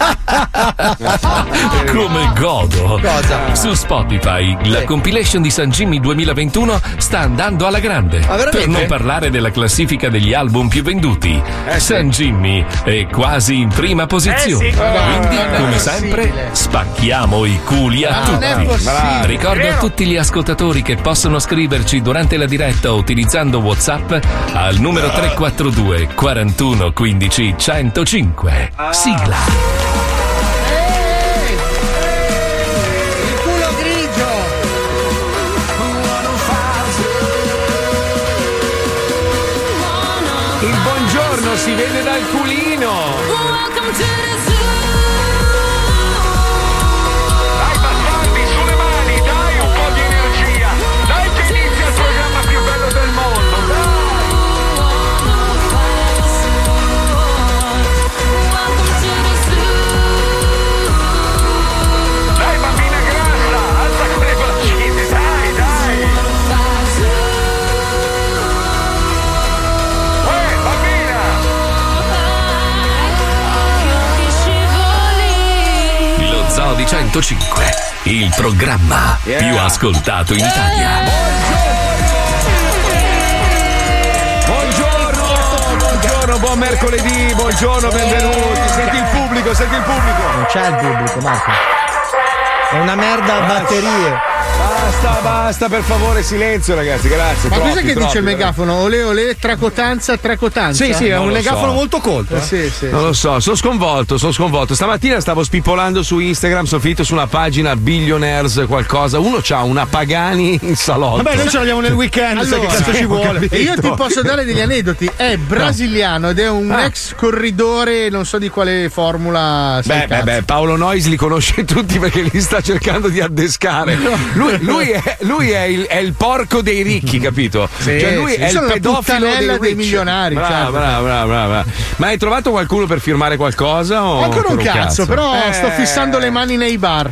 Come godo! Cosa? Su Spotify la compilation di San Jimmy 2021 sta andando alla grande. Veramente? per non parlare della classifica degli album più venduti. San Jimmy è quasi in prima posizione. Eh sì. Quindi, No, come sempre, spacchiamo i culi a Non è tutti. Ricordo a tutti gli ascoltatori che possono scriverci durante la diretta utilizzando WhatsApp al numero 342 41 15 105. Sigla. Si vede dal culino. Dai 105, il programma Yeah. più ascoltato in Italia. Buongiorno, buongiorno, buon mercoledì, buongiorno, benvenuti. Senti il pubblico, senti il pubblico. Non c'è il pubblico, Marco. È una merda a batterie. Basta, basta, per favore, silenzio, ragazzi, grazie. Ma troppi, cos'è che troppi, dice il megafono? Ole ole, tracotanza, tracotanza? Sì, sì, è Non un megafono so. molto colto. Eh, sì, sì. Non lo so, sono sconvolto, sono sconvolto. Stamattina stavo spippolando su Instagram, sono finito su una pagina Billionaires qualcosa. Uno c'ha una Pagani in salotto. Vabbè, noi ce l'abbiamo nel weekend, sai che cazzo ci vuole. E io ti posso dare degli aneddoti. È brasiliano ed è un Ah. ex corridore, non so di quale formula. Beh, beh, beh, Paolo Nois li conosce tutti perché li sta cercando di addescare. Lui, lui è, lui è il, è il porco dei ricchi, capito? Sì, cioè lui sì, è il pedofilo dei, dei milionari, Brava, certo. brava, brava, brava. Ma hai trovato qualcuno per firmare qualcosa? O Ancora un ancora cazzo, però Eh, sto fissando le mani nei bar.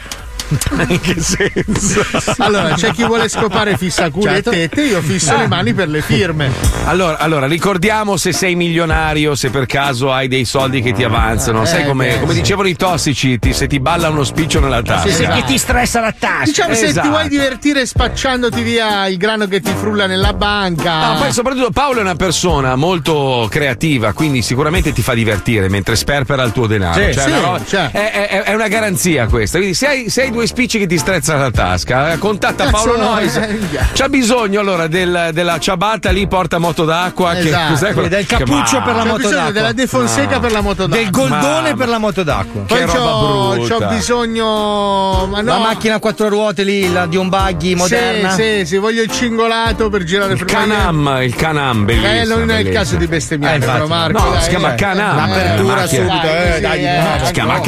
In che senso? Allora, c'è chi vuole scopare fissa culo Certo. e tette, io fisso Ah. le mani per le firme. Allora, allora, ricordiamo se sei milionario, se per caso hai dei soldi che ti avanzano. Eh, Sai come, come dicevano i tossici, ti- se ti balla uno spiccio nella tasca. Sì, sì, che ti stressa la tasca. Diciamo, se ti Esatto. vuoi divertire spacciandoti via il grano che ti frulla nella banca. No, poi soprattutto Paolo è una persona molto creativa, quindi sicuramente ti fa divertire mentre sperpera il tuo denaro. Sì, Cioè, sì, una roba- cioè. è, è- è una garanzia questa. Quindi se hai, se hai due spicci che ti strezzano la tasca, eh, contatta Cazzo, Paolo no, Nois. eh, C'ha bisogno allora del- della ciabatta lì, porta moto d'acqua. Che, Esatto. cos'è quella- Del che cappuccio ma- per la moto bisogno d'acqua. della De Fonseca No. per la moto d'acqua. Del goldone Ma- per la moto d'acqua. Poi Che roba c'ho, brutta. c'ho bisogno. Ma no. La macchina a quattro ruote lì, la di un buggy moderna. Sì, sì, sì, voglio il cingolato per girare Il. Canam, il Canam, bellissimo. Eh, non è il caso di bestemmiare, Eh, però Marco. No, dai, si chiama eh. Canam. L'apertura Eh, subito, eh, dai, eh, no, Si chiama no.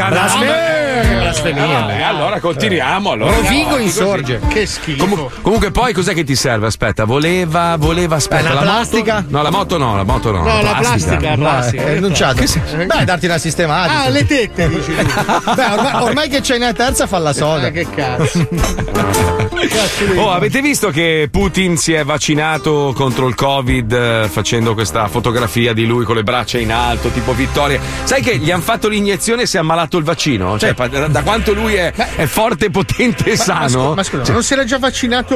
Canam. Blasfemia. Blasfemia. Vabbè, allora continuiamo. Allora. Rovigo insorge. così. Che schifo. Comu- comunque poi cos'è che ti serve? Aspetta, voleva, voleva, aspetta. Eh, la la plastica? Moto? No, la moto no, la moto no. No, la plastica, plastica. Eh, non c'ha. Beh, darti una sistemata. Ah, le tette, dici tu. Beh, ormai, ormai che c'hai una terza, fa la soda. Ah, che cazzo. Oh, avete visto che Putin si è vaccinato contro il Covid eh, facendo questa fotografia di lui con le braccia in alto, tipo vittoria? Sai che gli hanno fatto l'iniezione e si è ammalato il vaccino? Cioè, da, da quanto lui è, è forte, potente e Ma, sano? scu- ma scusa, Cioè- non si era già vaccinato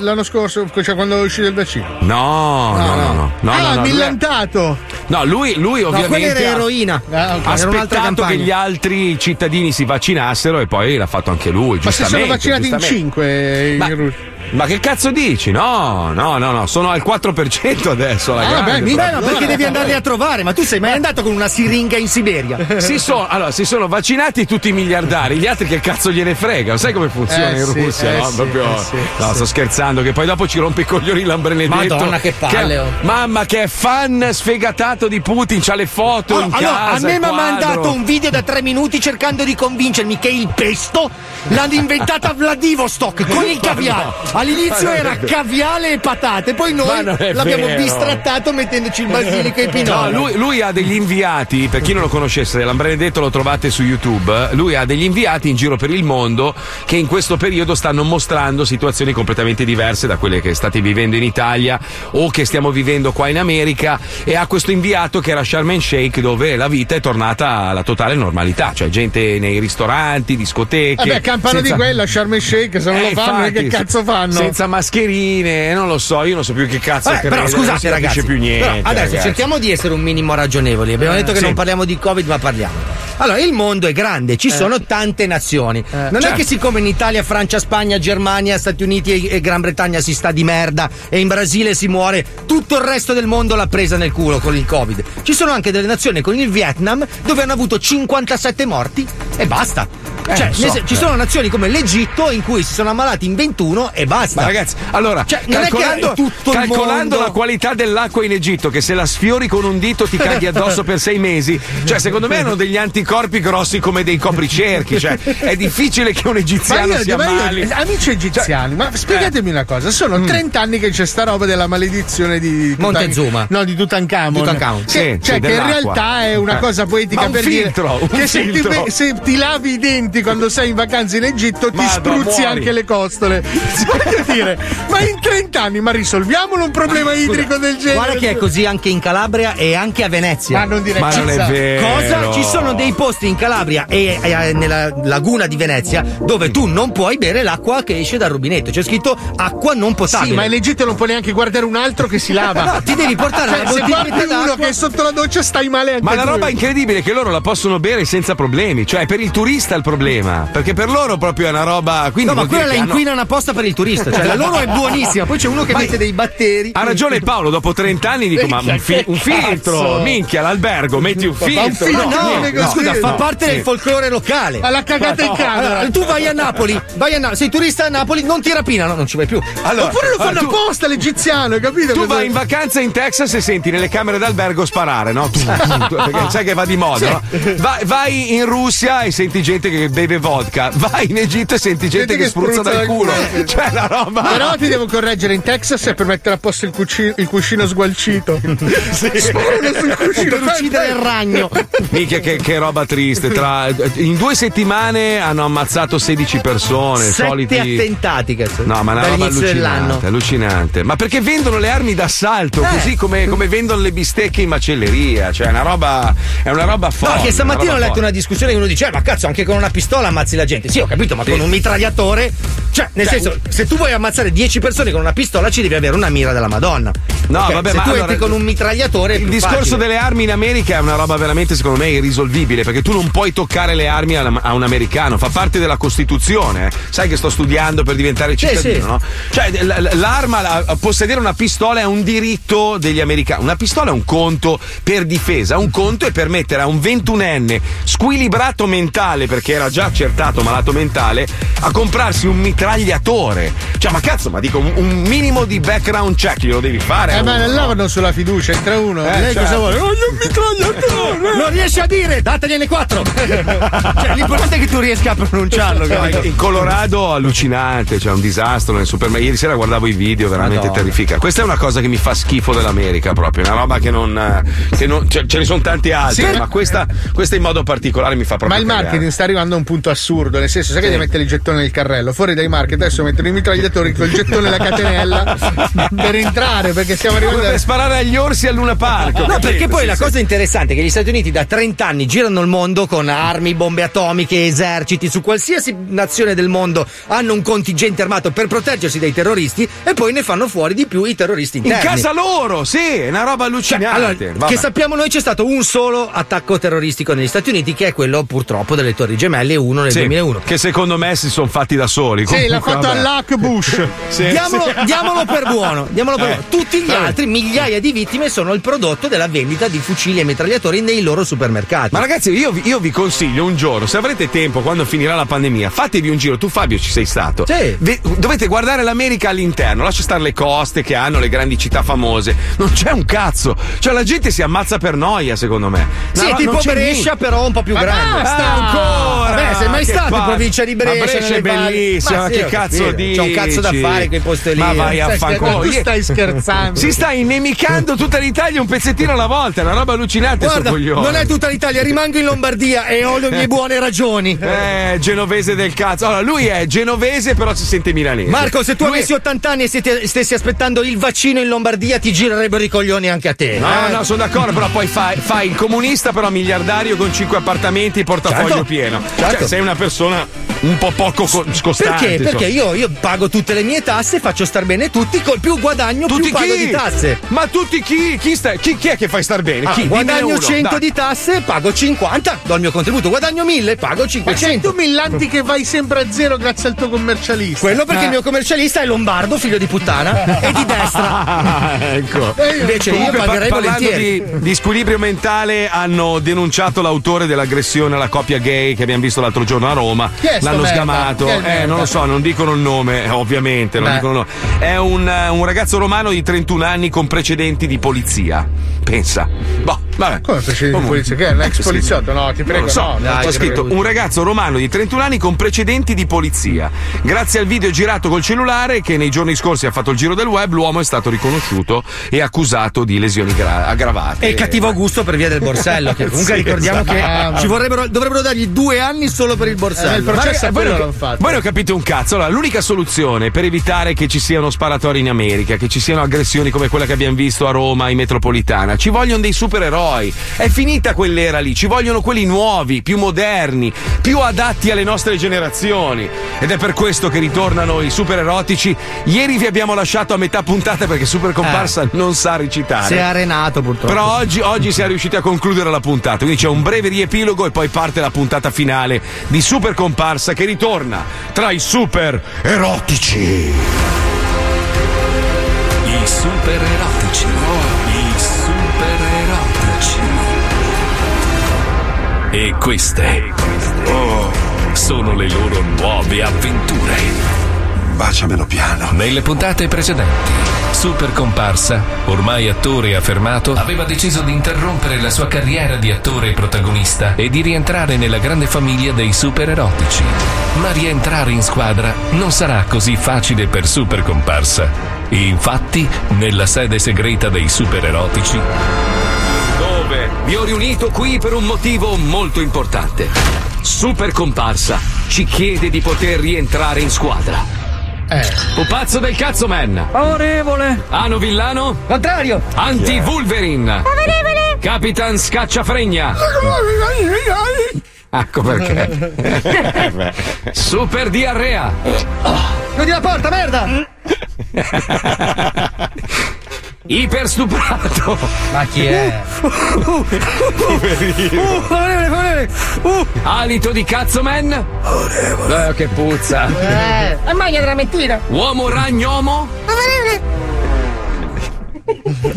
l'anno scorso, cioè quando è uscito il vaccino? No, no, no, no. no, ah, no, no, lui, millantato. no, lui, lui No, ovviamente era ha- eroina. Ah, ok. ha Era aspettato che gli altri cittadini si vaccinassero e poi l'ha fatto anche lui. Ma si sono vaccinati in cinque Ma- i russi. Ma che cazzo dici? No, no, no, no, sono al 4% adesso. La Ah, grande, vabbè, mi- beh, ma perché devi andarli a trovare? Ma tu sei mai andato con una siringa in Siberia? Si sono, allora, si sono vaccinati tutti i miliardari, gli altri che cazzo gliene frega? Sai come funziona Eh in sì, Russia? eh no? sì, Proprio, eh sì, no, sto scherzando, che poi dopo ci rompe i coglioni Lambrenedetto. Madonna, che palle, oh. Mamma, che è fan sfegatato di Putin, c'ha le foto in allora, casa. a me mi ha mandato un video da tre minuti cercando di convincermi che il pesto l'hanno inventata a Vladivostok con il caviale. All'inizio era caviale e patate, poi noi l'abbiamo vero. bistrattato mettendoci il basilico e i No, pinoli. lui, lui ha degli inviati, per chi non lo conoscesse, Lambrenedetto lo trovate su YouTube. Lui ha degli inviati in giro per il mondo che in questo periodo stanno mostrando situazioni completamente diverse da quelle che state vivendo in Italia o che stiamo vivendo qua in America. E ha questo inviato che era a Sharm Sheikh, dove la vita è tornata alla totale normalità, cioè gente nei ristoranti, discoteche. Vabbè, campano senza- di quello a Sharm Sheikh, se non Eh, lo fanno, infatti, che cazzo fanno? Senza mascherine, non lo so, io non so più che cazzo Vabbè, però credere, non scusate capisce ragazzi, più niente. però adesso ragazzi. cerchiamo di essere un minimo ragionevoli. Abbiamo Eh, detto che sì. non parliamo di Covid, ma parliamo. Allora, il mondo è grande, ci sono tante nazioni. non è Certo. che siccome in Italia, Francia, Spagna, Germania, Stati Uniti e, e Gran Bretagna si sta di merda e in Brasile si muore, tutto il resto del mondo l'ha presa nel culo con il Covid. Ci sono anche delle nazioni con il Vietnam dove hanno avuto 57 morti e basta. Eh, cioè, so, ci eh. sono nazioni come l'Egitto in cui si sono ammalati in 21 e basta. Ma ragazzi, allora, Cioè, calcolando, calcolando la qualità dell'acqua in Egitto, che se la sfiori con un dito ti caghi addosso per sei mesi, cioè secondo me hanno degli anticorpi grossi come dei copricerchi, cioè è difficile che un Ma egiziano io, sia ma io- male. amici egiziani, ma spiegatemi una cosa: sono Mm. 30 anni che c'è sta roba della maledizione di Tutan- Montezuma. No, di Tutankhamon. Tutankhamon, Che, sì, cioè, sì, che in realtà è una Eh. cosa poetica Ma un per filtro, dire che se ti, se ti lavi i denti quando sei in vacanza in Egitto ti Madonna, spruzzi muori. anche le costole. Voglio dire, ma in 30 anni, ma risolviamolo un problema idrico del genere? Guarda che è così anche in Calabria e anche a Venezia. Ma non dire Ma non è vero. Cosa? Ci sono dei posti in Calabria e, e nella laguna di Venezia dove tu non puoi bere l'acqua che esce dal rubinetto. C'è scritto acqua non potabile. Sì, ma in Egitto non puoi neanche guardare un altro che si lava. No, ti devi portare Cioè, se bottiglietta guardi uno d'acqua. che è sotto la doccia stai male anche Ma la roba incredibile è che loro la possono bere senza problemi, cioè è per il turista il problema, perché per loro proprio è una roba. Quindi No, ma quella la inquinano apposta per il turista. Cioè, la loro è buonissima. Poi c'è uno che Ma- mette dei batteri. Ha ragione Paolo, dopo 30 anni dico, ma un, fi- un filtro, minchia, l'albergo, metti un Ma un filtro. filtro, no, no, così, scusa, fa no. parte del folklore locale. Ma l'ha cagata in camera. Allora, tu vai a Napoli, vai a Na- sei turista a Napoli, non ti rapinano, non ci vai più. Allora, Oppure lo fanno allora, tu- apposta l'egiziano, hai capito? Tu vai in vacanza in Texas e senti nelle camere d'albergo sparare, no? Tu, tu, tu, perché sai che va di moda, no? Vai, vai in Russia e senti gente che beve vodka. Vai in Egitto e senti gente, Gente che, che spruzza spruzza dal culo. culo. Cioè, la roba. Però ti devo correggere, in Texas è per mettere a posto il, cuci- il cuscino sgualcito. Sparano sul cuscino. Per uccidere il ragno. Minchia, che, che roba triste. Tra- in due settimane hanno ammazzato 16 persone. Sette soliti. attentati, cazzo. No, ma è una roba allucinante, allucinante. Ma perché vendono le armi d'assalto, Eh. così come, come vendono le bistecche in macelleria? Cioè, è una roba. È una roba No, forte. che stamattina ho letto una discussione che uno dice, "Eh, ma cazzo, anche con una pistola ammazzi la gente. Sì, ho capito, ma con un mitragliatore. Cioè, nel senso, se tu vuoi ammazzare 10 persone con una pistola, ci devi avere una mira della Madonna. No, Ok, vabbè, se ma tu allora- entri con un mitragliatore. Il discorso facile. delle armi in America è una roba veramente, secondo me, irrisolvibile. Perché tu non puoi toccare le armi a, un americano, fa parte della Costituzione. eh. Sai che sto studiando per diventare Sì, cittadino, sì. no? Cioè, l'arma, la- possedere una pistola è un diritto degli americani. Una pistola è un conto per difesa, un conto è permettere a un ventunenne squilibrato mentale, perché era già accertato malato mentale, a comprarsi un mitragliatore. Cioè, ma cazzo, ma dico, un, un minimo di background check glielo devi fare. Eh, ma non no? lavano sulla fiducia, entra uno. Eh, lei cosa certo. vuole? Oh, io mitragliatore! Non riesci a dire, dategliene quattro. cioè, l'importante è che tu riesca a pronunciarlo. In- Colorado allucinante, c'è un disastro nel supermercato. Ieri sera guardavo i video, veramente Madonna. terrificante. Questa è una cosa che mi fa schifo dell'America proprio, una roba che non. eh, Che non cioè, ce ne sono tanti altri, Sì. ma questa, questa in modo particolare mi fa Ma proprio. il cagare. marketing sta arrivando a un punto assurdo, nel senso, sai che Sì. devi mettere il gettone nel carrello? Fuori dai market adesso mettono i mitragliatori con il gettone e la catenella per entrare, perché stiamo Come arrivando per sparare agli orsi al Luna Park. No, perché poi sì, la sì. cosa interessante è che gli Stati Uniti da 30 anni girano il mondo con armi, bombe atomiche, eserciti, su qualsiasi nazione del mondo hanno un contingente armato per proteggersi dai terroristi e poi ne fanno fuori di più i terroristi In interni. casa loro, sì, è una roba Cioè, allucinante. allora, Vabbè. che sappiamo noi c'è stato un solo attacco terroristico negli Stati Uniti che è quello purtroppo delle Torri Gemelle, uno nel Sì, 2001. Che secondo me si sono fatti da soli. Sì, Sì, l'ha fatto all'Hack Bush. Diamolo, diamolo per buono, diamolo per Eh. buono. Tutti gli altri, migliaia di vittime, sono il prodotto della vendita di fucili e mitragliatori nei loro supermercati. Ma ragazzi, io vi, io vi consiglio un giorno, se avrete tempo, quando finirà la pandemia, fatevi un giro. Tu, Fabio, ci sei stato. Sì. Ve- dovete guardare l'America all'interno. Lascia stare le coste che hanno le grandi città famose. Non c'è un cazzo. Cioè, la gente si ammazza per noia, secondo me. Sì, No, no, tipo Brescia, niente. però un po' più Ma grande. basta! Ah, ancora! Vabbè, sei mai stato in provincia di Brescia? Ma Brescia è bellissima, Ma sì, che cazzo dici? Un cazzo da fare quei posti lì. Ma vai a Stai fanculo. Tu stai scherzando. Si sta inimicando tutta l'Italia un pezzettino alla volta, è una roba allucinante Guarda, coglione. non è tutta l'Italia, rimango in Lombardia e ho le mie buone ragioni. Eh, genovese del cazzo. Allora, lui è genovese, però si sente milanese. Marco, se tu Lui- avessi 80 anni e siete- stessi aspettando il vaccino in Lombardia, ti girerebbero i coglioni anche a te. No, eh? no, sono d'accordo, però poi fai, fai il comunista, però miliardario con 5 appartamenti, portafoglio Certo, pieno. certo. Cioè, sei una persona un po' poco co- scostante. Perché? Perché io, io pago tutte le mie tasse, faccio star bene tutti, col più guadagno, Tutti più pago chi? di tasse. Ma tutti chi? Chi, sta- chi- chi è che fai star bene? Ah, chi? Guadagno uno, 100 dai. di tasse, pago 50, do il mio contributo. Guadagno 1000, pago Ma sei 500. tu Millanti che vai sempre a zero grazie al tuo commercialista. Quello perché Eh. il mio commercialista è lombardo, figlio di puttana, e di destra. Ecco. Invece Comunque, io pa- pagherei parlando volentieri. di, di squilibrio mentale, hanno denunciato l'autore dell'aggressione alla coppia gay che abbiamo visto l'altro giorno a Roma. Chi è sto L'hanno merda? sgamato. Eh, non lo so, non dicono il nome, eh, ovviamente. Non Beh. dicono nome. È un, un ragazzo romano di 31 anni con precedenti di polizia. Pensa. Boh, vabbè. Come precedente di polizia? Che è un ex Sì. poliziotto? No, ti prego, Non lo so, no. dai, ho ti scritto prego. un ragazzo romano di 31 anni con precedenti di polizia. Grazie al video girato col cellulare che nei giorni scorsi ha fatto il giro del web, l'uomo è stato riconosciuto e accusato di lesioni gra- aggravate. E cattivo gusto per via del borsello. Che comunque Sì, ricordiamo esatto. che ci vorrebbero, dovrebbero dargli due anni solo per il Eh, il borsello. processo ragazzi, a voi, quello non, l'hanno fatto. voi non capite un cazzo. Allora, l'unica soluzione per evitare che ci siano sparatori in America, che ci siano aggressioni come quella che abbiamo visto a Roma in metropolitana, ci vogliono dei supereroi. È finita quell'era lì, ci vogliono quelli nuovi, più moderni, più adatti alle nostre generazioni. Ed è per questo che ritornano i supererotici. Ieri vi abbiamo lasciato a metà puntata perché Super Comparsa non sa recitare. Si è arenato purtroppo. Però oggi, oggi siamo riusciti a concludere la puntata, quindi c'è un breve riepilogo e poi parte la puntata finale di Super Comparsa che ritorna tra i super erotici. I super erotici. I E queste oh, sono le loro nuove avventure. Baciamelo piano. Nelle puntate precedenti, Super Comparsa, ormai attore affermato, aveva deciso di interrompere la sua carriera di attore protagonista e di rientrare nella grande famiglia dei super erotici. Ma rientrare in squadra non sarà così facile per Super Comparsa. Infatti, nella sede segreta dei super erotici, dove vi ho riunito qui per un motivo molto importante. Super Comparsa ci chiede di poter rientrare in squadra. Eh. Pupazzo del cazzo man. Favorevole. Ano Villano. Contrario. Anti-Wolverine. Capitan Scacciafregna. Ecco perché. Super Diarrea. Chiudi la porta, merda. Iperstuprato. Ma chi è? Poverino. Uh, favorevole, favorevole. Uh. Alito di cazzo man. Eh, che puzza. Eh, è maglia della mentira. Uomo ragnomo.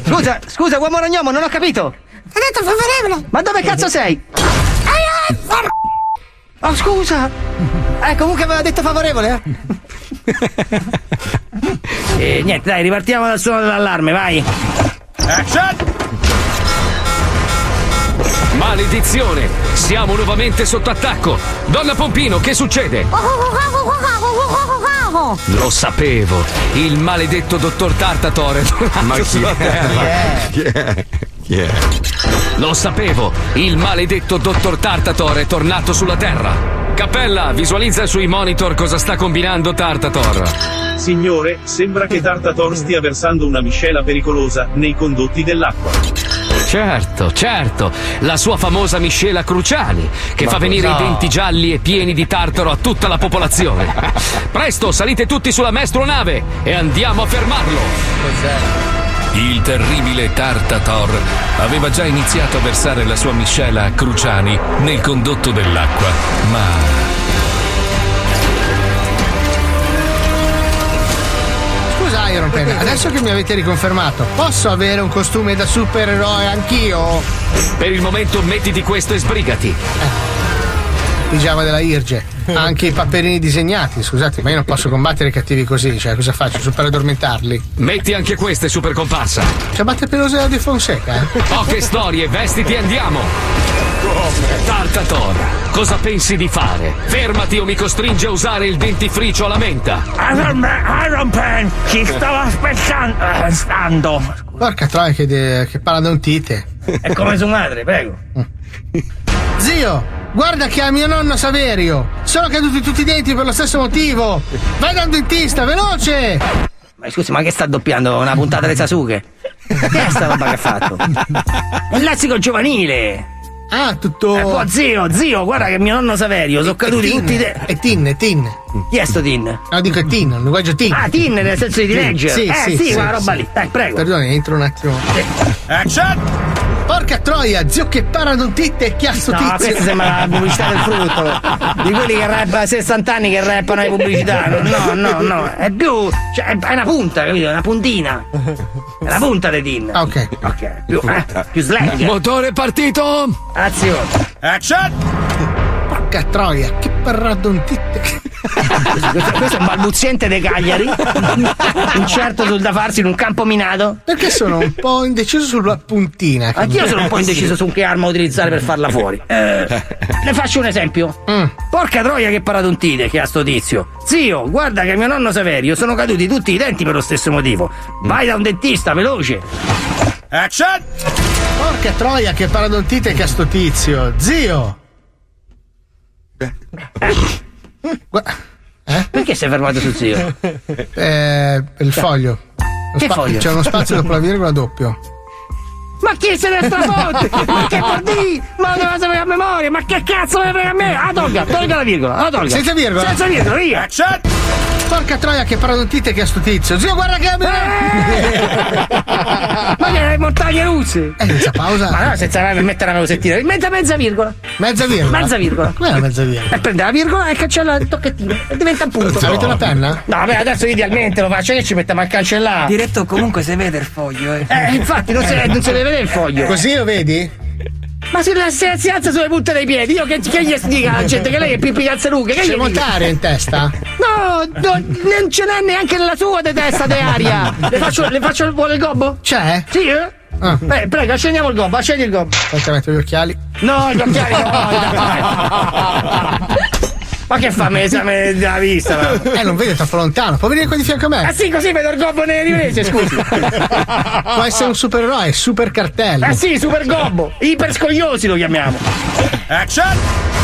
Scusa, scusa, uomo ragnomo, non ho capito. Ha detto favorevole! Ma dove cazzo sei? Oh, scusa. Eh, comunque aveva detto favorevole, eh? E niente, dai, ripartiamo dal suono dell'allarme, vai. Maledizione. Siamo nuovamente sotto attacco. Donna Pompino, che succede? Lo sapevo. Il maledetto dottor Tartatore Ma chi è? Chi è? Chi è? Lo sapevo! Il maledetto dottor Tartator è tornato sulla Terra! Cappella, visualizza sui monitor cosa sta combinando Tartator. Signore, sembra che Tartator stia versando una miscela pericolosa nei condotti dell'acqua. Certo, certo, la sua famosa miscela Cruciani, che fa venire i denti gialli e pieni di tartaro a tutta la popolazione. Presto, salite tutti sulla maestronave e andiamo a fermarlo! Il terribile Tartator aveva già iniziato a versare la sua miscela a Cruciani nel condotto dell'acqua, ma... Scusa Iron Man, adesso che mi avete riconfermato, posso avere un costume da supereroe anch'io? Per il momento mettiti questo e sbrigati. Eh. Pigiama della Irge. Anche i paperini disegnati, scusate, ma io non posso combattere i cattivi così, cioè cosa faccio? Sto per addormentarli. Metti anche queste, super comparsa. C'è batte pelosa di Fonseca, eh? Poche storie, vestiti e andiamo. Tartator, cosa pensi di fare? Fermati o mi costringe a usare il dentifricio alla menta. Iron Man, Iron Man, ci stavo aspettando. eh, stando. Porca troia che, de- che paradontite. È come sua madre, prego. Zio, guarda che ha mio nonno Saverio. Sono caduti tutti i denti per lo stesso motivo. Vai da un dentista, veloce! Ma scusi, ma che sta doppiando una puntata di Sasuke? Che è sta roba che ha fatto? Il lessico giovanile. Ah, tutto. Eh, poi, zio, zio, guarda che mio nonno Saverio, sono caduti tin, tutti i denti. È tin, è tin. Chi è sto Tin? No, dico è tin, un linguaggio tin. Ah, Tin nel senso di leggere. Sì, eh sì, sì, sì, quella roba sì. lì. Dai, prego. Perdoni, entro un attimo. Action! Porca troia, zio che paradontite e chiasso No, tizio. questa sembra la pubblicità del frutto. Di quelli che rappa a 60 anni che rappano le pubblicità. No, no, no. È più. Cioè, è una punta, capito? È una puntina. È la punta di Tin. Ah, ok. Ok, più, eh, più slang. Motore partito! Azione. Action! Porca troia, che paradontite. Questo, è un balbuziente dei Cagliari. Incerto sul da farsi in un campo minato. Perché sono un po' indeciso sulla puntina. Anch'io sono un po' indeciso su che arma utilizzare per farla fuori. Eh, le faccio un esempio. Mm. Porca troia che paradontite che ha sto tizio. Zio, guarda che mio nonno Saverio sono caduti tutti i denti per lo stesso motivo. Vai da un dentista, veloce. Action! Porca troia, che paradontite che ha sto tizio. Zio. Gua- Perché sei fermato sul zio? eh, il foglio. Lo Che foglio? C'è uno spazio dopo la virgola doppio. Ma chi se ne strafotte? Ma che vuol dire? Ma non la sapevo a memoria? Ma che cazzo ne frega a me? Ah, tolga, tolga la virgola, ah, tolga. Senza virgola? Senza virgola, via. Action! Porca troia, che paradontite che ha sto tizio. Zio, guarda che Ma che le montagne russe? Eh, senza pausa. Ma no, senza mettere una pausettina. Mezza mezza virgola. Mezza virgola. Mezza virgola. Com'è la mezza virgola? E prende la virgola e cancella il tocchettino. E diventa un punto. Avete una penna? No, vabbè, adesso idealmente lo faccio che ci mettiamo a cancellare. Diretto comunque si vede il foglio, eh. Eh, infatti, non si, non si deve vedere il foglio. Così lo vedi? Ma se, se si alza sulle punte dei piedi, io che, che gli dica alla gente che lei è Pippi Calzaruga? Che C'è molta aria in testa? No, no, non ce n'è neanche nella sua di testa di aria. Le faccio, le faccio vuole il gobbo? C'è? Sì, eh? Ah. Beh, prego, accendiamo il gobbo, accendi il gobbo. Aspetta, metto gli occhiali. No, gli occhiali no, dai. Ma che fa l'esame della vista? ma? Eh, non vede troppo lontano. Può venire qua di fianco a me? Ah sì, così vedo il gobbo nelle riprese, scusi. Può essere un supereroe, super cartello. Ah sì, super gobbo. Iper scogliosi lo chiamiamo. Action!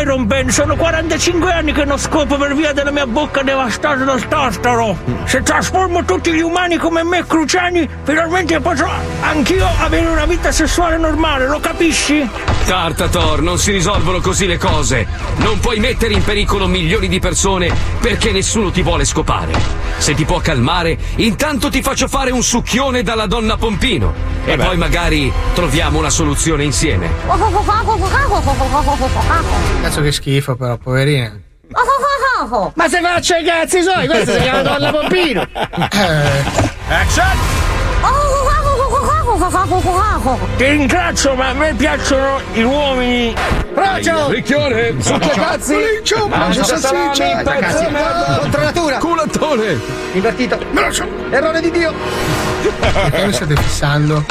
Iron Man, sono 45 anni che non scopo per via della mia bocca devastata dal tartaro. Se trasformo tutti gli umani come me cruciani, finalmente potrò anch'io avere una vita sessuale normale, lo capisci? Tartator, non si risolvono così le cose. Non puoi mettere in pericolo milioni di persone perché nessuno ti vuole scopare. Se ti può calmare, intanto ti faccio fare un succhione dalla donna Pompino. E poi magari troviamo una soluzione insieme. Cazzo che schifo, però, poverina. Ma se faccia i cazzi suoi, questa si chiama Donna Pompino. Eh, Action! Ti ringrazio, ma a me piacciono gli uomini. Rocio! Ricchione, succhia cazzi! mangia salsiccia. Ragazzi, contro natura. Culattone! Invertito. Errore di Dio. Perché mi state fissando?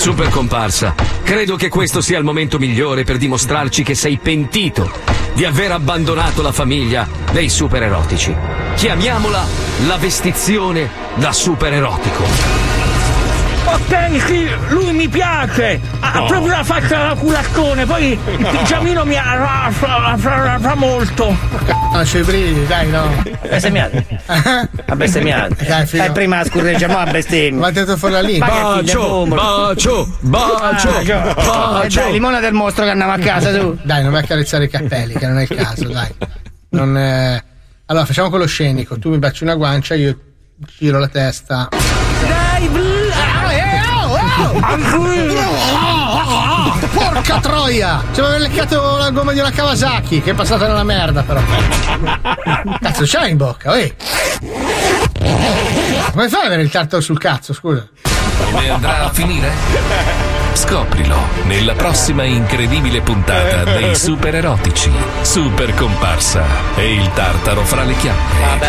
Super comparsa, credo che questo sia il momento migliore per dimostrarci che sei pentito di aver abbandonato la famiglia dei supererotici. Chiamiamola la vestizione da supererotico. Sì, lui mi piace. Ha proprio la faccia da culaccone, poi il pigiamino mi arraffa fa molto. No, c'è i brividi, dai, no. Bestemmiate. Ha bestemmiato. Dai. Fai prima a scorreggia, ma tirato fuori la figlia Bacio, bacio, bacio, Ah, già. Eh, bacio. dai, limona del mostro che andiamo a casa tu. Dai, non mi accarezzare i capelli, che non è il caso, dai. Non è... Allora, facciamo quello scenico. Tu mi baci una guancia, io giro la testa. Porca troia! Ci aveva leccato la gomma di una Kawasaki, che è passata nella merda, però. Cazzo, c'hai in bocca, oi! Come fai ad avere il tartaro sul cazzo, scusa? Come andrà a finire? Scoprilo nella prossima incredibile puntata dei super erotici, super comparsa e il tartaro fra le chiappe.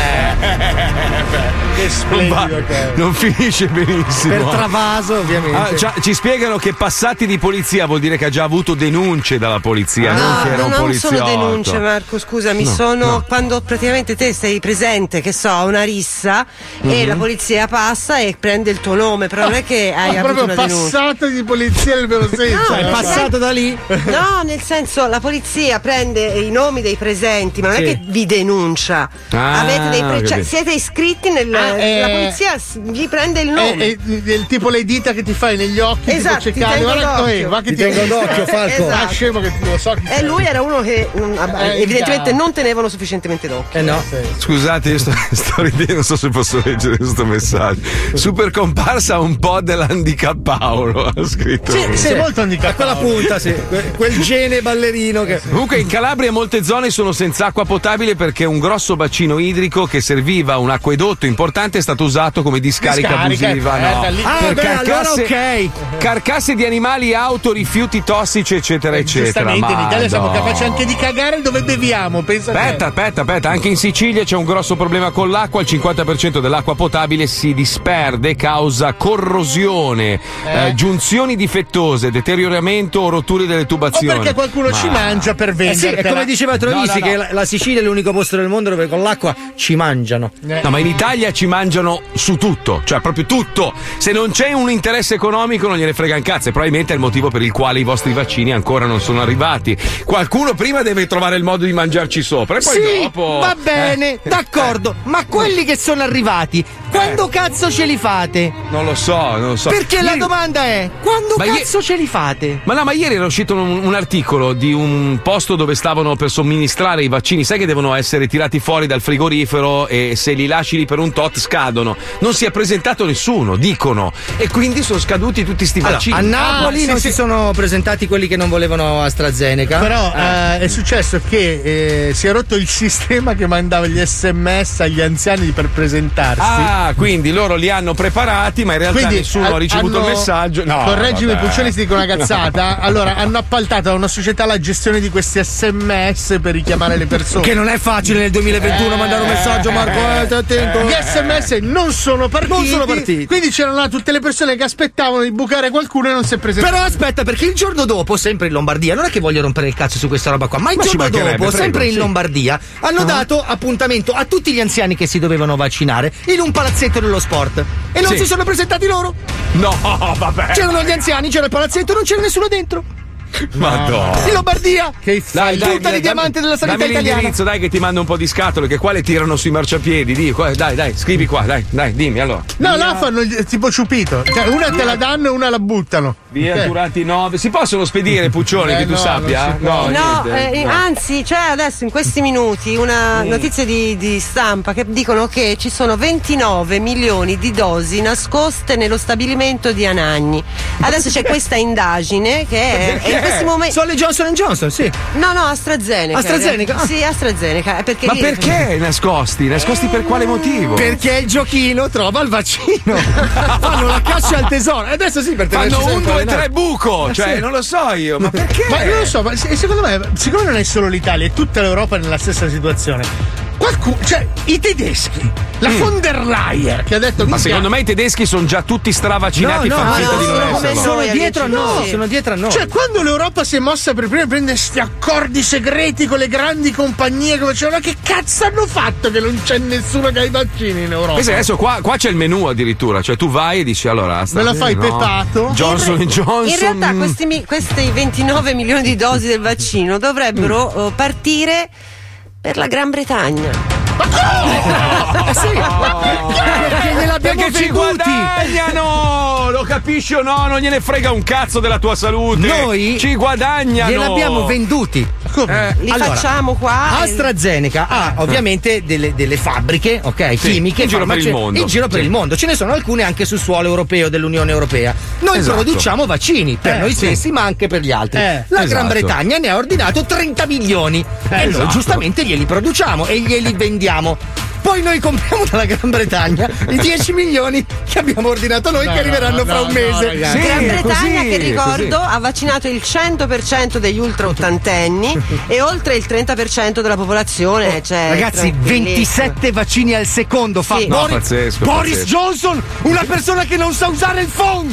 Che Non, va- non finisce benissimo. Per travaso, ovviamente. Ah, già, ci spiegano che passati di polizia vuol dire che ha già avuto denunce dalla polizia, non che era un non poliziotto. sono denunce, Marco. Scusami, No, sono no. quando praticamente te sei presente, che so, a una rissa e Mhm. la polizia passa e prende il tuo nome, però non è che hai Ah, avuto una denuncia. passato di polizia nel vero senso. No, eh. è passato da lì? No, nel senso la polizia prende i nomi dei presenti, ma non Sì. è che vi denuncia. Ah, Avete dei pre- ho cioè, siete iscritti nel Ah, eh, la polizia vi prende il nome. È, è- è tipo le dita che ti fai negli occhi, Esatto, tipo ti tengo Guarda, d'occhio. eh, va che Ti tengo d'occhio, Falco. Ah, Esatto. scemo che lo so chi E lui era uno che mm, Eh, evidentemente non tenevano sufficientemente d'occhio. Eh no. Scusate, io sto, sto ridendo, non so se posso leggere questo messaggio. Super comparsa un po' dell'handicap Paolo, ha scritto. Sì, sei molto handicappato. A quella punta, sì. Que- Quel gene ballerino che. Comunque in Calabria molte zone sono senza acqua potabile perché un grosso bacino idrico che serviva a un acquedotto importante è stato usato come discarica, Discarica, abusiva. eh, no. da lì- Ah, Per beh, allora carcasse, ok. carcasse di animali, auto, rifiuti tossici, eccetera, eccetera. Giustamente, in Italia siamo capaci anche di cagare dove beviamo. Pensa. Aspetta, aspetta, aspetta, anche in Sicilia c'è un grosso problema con l'acqua, il 50% dell'acqua potabile si disperde causa corrosione, eh, giunzioni difettose, deterioramento o rotture delle O tubazioni. perché qualcuno Ma- ci mangia per Eh sì, vendere. è come diceva Troisi No, no, no. che la, la Sicilia è l'unico posto del mondo dove con l'acqua ci mangiano. No, ma in Italia ci mangiano su tutto, cioè proprio tutto. Se non c'è un interesse economico non gliene frega un cazzo, e probabilmente è il motivo per il quale i vostri vaccini ancora non sono arrivati. Qualcuno prima deve trovare il modo di mangiarci sopra e poi sì, dopo. va bene, Eh, d'accordo. Ma quelli che sono arrivati, quando cazzo ce li fate? Non lo so, non lo so. Perché la Ieri- domanda è: quando Ma cazzo ce li fate? Ma no, ma ieri era uscito un, un articolo di un posto dove stavano per somministrare i vaccini. Sai che devono essere tirati fuori dal frigorifero e se li lasci lì per un tot scadono. Non si è presentato nessuno, dicono. E quindi sono scaduti tutti sti Allora, vaccini. a Napoli Ah, sì, non sì. si sono presentati quelli che non volevano AstraZeneca. Però eh, è successo che eh, si è rotto il sistema che mandava gli sms agli anziani per presentarsi. Ah, quindi loro li hanno preparati, ma in realtà Quindi nessuno ha ha- ricevuto hanno- il messaggio. No, correggimi. Puccioni, ti dico una cazzata. Allora, hanno appaltato a una società la gestione di questi sms per richiamare le persone. Che non è facile nel 2021 mandare un messaggio, Marco. Eh, attento. Gli sms non sono partiti. Non sono partiti. Quindi c'erano là tutte le persone che aspettavano di bucare qualcuno e non si è presentato. Però aspetta, perché il giorno dopo, sempre in Lombardia, non è che voglio rompere il cazzo su questa roba qua, ma il Ma giorno dopo, prego, sempre in sì. Lombardia, hanno dato appuntamento a tutti gli anziani che si dovevano vaccinare in un palazzetto dello sport. E non Sì. si sono presentati loro. No, vabbè. C'erano gli anziani, c'era il palazzetto, non c'era nessuno dentro. Madonna. In Lombardia. Che Dai, dai, Tutta dai, di diamante della sanità dammi italiana. l'indirizzo, dai, che ti mando un po' di scatole, che qua le tirano sui marciapiedi. Di, qua, dai, dai, scrivi qua, dai, dai, dimmi allora. No, là fanno tipo ciupito. Cioè, una te la danno e una la buttano. Via Ok. Durati 9. Si possono spedire, Puccioni, Eh, che tu no, sappia? No, niente. eh, No. anzi, c'è adesso in questi minuti una notizia di, di stampa che dicono che ci sono 29 milioni di dosi nascoste nello stabilimento di Anagni. Adesso c'è questa indagine che è, questi momenti. Sono le Johnson Johnson, sì. No, no, AstraZeneca. AstraZeneca? Ah. Sì, AstraZeneca. eh, Perché Ma lì- perché nascosti? Nascosti per quale motivo? Perché il giochino trova il vaccino. Fanno la caccia al tesoro. E adesso sì, per tenerci Fanno un, due, tre buco. Eh, Cioè, sì. non lo so io, ma perché? Ma non lo so, ma se- secondo me, siccome non è solo l'Italia, è tutta l'Europa nella stessa situazione. Qualcuno, cioè, i tedeschi, la von der Leyen, che ha detto Mm. Ma "Minchia, secondo me i tedeschi sono già tutti stravaccinati No, no, no, di non sono come dietro a noi, sono dietro a noi. Cioè, quando l'Europa si è mossa per prima prendere questi accordi segreti con le grandi compagnie, come ma che cazzo hanno fatto che non c'è nessuno che ha i vaccini in Europa? Pensa, adesso qua, qua c'è il menù addirittura, cioè tu vai e dici allora. sta- Me la fai no. pepato? Johnson in, re- Johnson. in realtà mm. questi, questi 29 milioni di dosi del vaccino dovrebbero Mm. eh, partire per la Gran Bretagna. Eh sì. Perché gliel'abbiamo Perché ci guadagnano! Lo capisci o no? Non gliene frega un cazzo della tua salute. Noi ci guadagnano. Gliel'abbiamo venduti. Eh, Li Allora, facciamo qua. AstraZeneca ha ovviamente delle, delle fabbriche, ok, Sì, chimiche, in giro per il mondo. in giro per Sì. il mondo. Ce ne sono alcune anche sul suolo europeo dell'Unione Europea. Noi Esatto. produciamo vaccini per Eh, noi sì. stessi, ma anche per gli altri. Eh, La esatto. Gran Bretagna ne ha ordinato 30 milioni e noi esatto. giustamente glieli produciamo e glieli vendiamo vediamo poi noi compriamo dalla Gran Bretagna i 10 milioni che abbiamo ordinato noi No, che arriveranno no, fra no, un no, mese. Gran Sì, è Bretagna, così, che è ricordo, così. ha vaccinato il 100% degli ultra ottantenni e oltre il 30% della popolazione. Cioè, Ragazzi, tranquillissimo. 27 vaccini al secondo fa Sì. No, Boris, pazzesco, Boris pazzesco. Johnson, una persona che non sa usare il phone.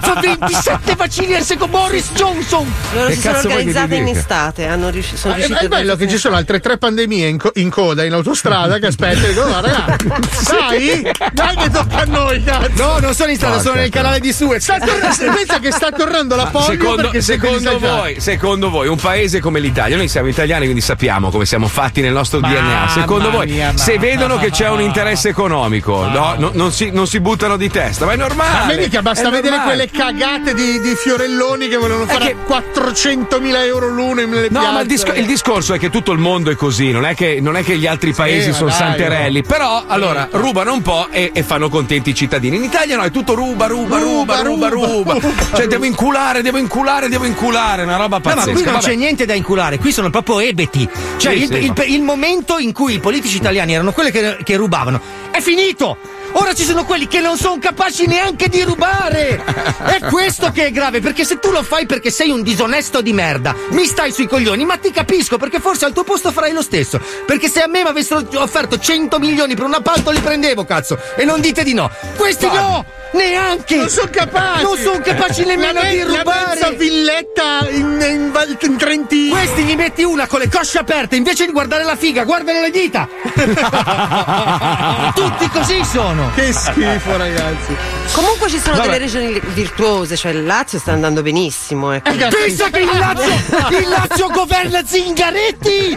Fa 27 vaccini al secondo Boris Johnson. Loro Che si sono organizzate in estate, hanno riusci- sono È, riusciti è a bello che ci sono altre tre pandemie in, co- in coda in autostrada che aspettano e dicono, "Oh, ragazzi, dai, dai che tocca a noi, cazzo. No, non sono in strada, sono nel canale di Suez. Sta tornando- pensa che sta tornando la polio Secondo, secondo voi, secondo voi, un paese come l'Italia, noi siamo italiani quindi sappiamo come siamo fatti nel nostro DNA. Secondo voi, mia, se ma- vedono che c'è un interesse economico, no, no, non, si, non si buttano di testa, ma è normale. Ma vedi che basta vedere normale. quelle cagate di, di Fiorelloni che volevano fare che- 400.000 euro l'uno nelle No, piazze. ma il, disco- il discorso è che tutto il mondo è così, non è che, non è che gli altri paesi ma sono dai, santerelli, però allora rubano un po' e, e fanno contenti i cittadini. In Italia no, è tutto ruba, ruba, ruba, ruba, ruba. Cioè devo inculare, devo inculare, devo inculare, una roba No, ma pazzesca. qui non Vabbè. c'è niente da inculare, qui sono proprio ebeti. Cioè, Sì, il, sì, il- ma- il momento in cui i politici italiani erano quelli che, che rubavano è finito! Ora ci sono quelli che non sono capaci neanche di rubare! È questo che è grave, perché se tu lo fai perché sei un disonesto di merda, mi stai sui coglioni, ma ti capisco, perché forse al tuo posto farai lo stesso. Perché se a me mi avessero offerto 100 milioni per un appalto li prendevo, cazzo! E non dite di no! Questi no! Neanche! Non sono capaci! Non sono capaci nemmeno me- di rubare! La villetta in, in, Val- in Trentino! Questi gli metti una con le cosce aperte invece di guardare la figa, guardano le dita! Tutti così sono! Che schifo, ragazzi! Comunque ci sono Vabbè. delle regioni virtuose, cioè il Lazio sta andando benissimo. Ecco. Pensa che il Lazio, il Lazio governa Zingaretti!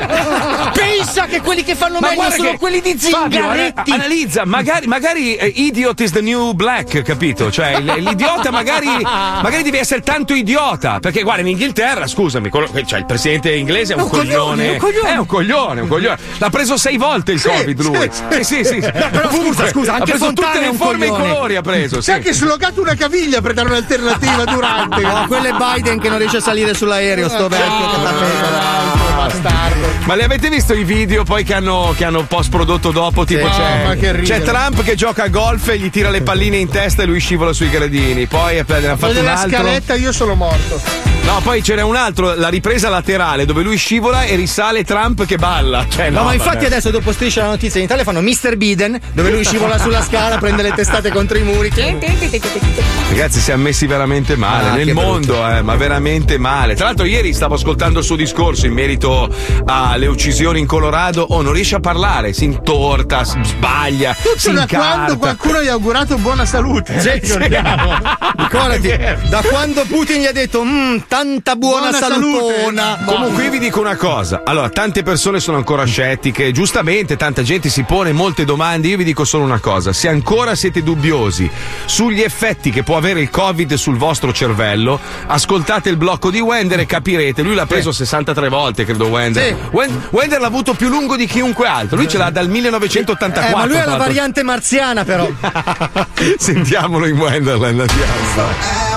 Pensa che quelli che fanno Ma meglio sono che- quelli di Fabio, ana- Zingaretti! analizza, magari, magari eh, idiot is the new black, capito? Cioè, l'idiota magari, magari devi essere tanto idiota. Perché, guarda, in Inghilterra, scusami, quello- cioè, il presidente inglese è un, Un coglione, un coglione. È un coglione, un coglione. L'ha preso sei volte il Sì, Covid lui. sì, Sì, sì, sì. però Ovunque. scusa, scusa, anche preso Fontana tutte le forme e i colori ha preso. Si è Sì. anche slogato una caviglia per dare un'alternativa durante. No, quello è Biden che non riesce a salire sull'aereo, sto vecchio Peraltro, bastardo. Ma li avete visto i video poi che hanno, che hanno post prodotto dopo? Tipo Sì. c'è, Oh, ma che ridere. c'è Trump che gioca a golf e gli tira le palline in testa e lui scivola sui gradini. Poi Quello fatto altro. scaletta io sono morto. No, poi c'era un altro, la ripresa laterale dove lui scivola e risale Trump che balla. Cioè, no, No, ma infatti vabbè. adesso dopo striscia la notizia in Italia fanno Mr. Biden, dove lui scivola sulla scala, prende le testate contro i muri. Ragazzi, siamo messi veramente male Ah, nel mondo, eh, ma veramente male. Tra l'altro, ieri stavo ascoltando il suo discorso in merito alle uccisioni in Colorado. Oh, non riesce a parlare, si intorta, s- sbaglia, si Tutto da incarta. quando qualcuno gli ha augurato buona salute. Sì, ricordiamo. Ricordati, da quando Putin gli ha detto "Mm, tanta buona, Buona salutona. salute. Comunque io vi dico una cosa, allora tante persone sono ancora scettiche, giustamente tanta gente si pone molte domande, io vi dico solo una cosa, se ancora siete dubbiosi sugli effetti che può avere il Covid sul vostro cervello, ascoltate il blocco di Wender e capirete, lui l'ha preso 63 volte credo Wender. Sì. Wen- Wender l'ha avuto più lungo di chiunque altro, lui ce l'ha dal 1984. Eh, ma lui è la variante marziana, però. Sentiamolo in Wenderland, andiamo.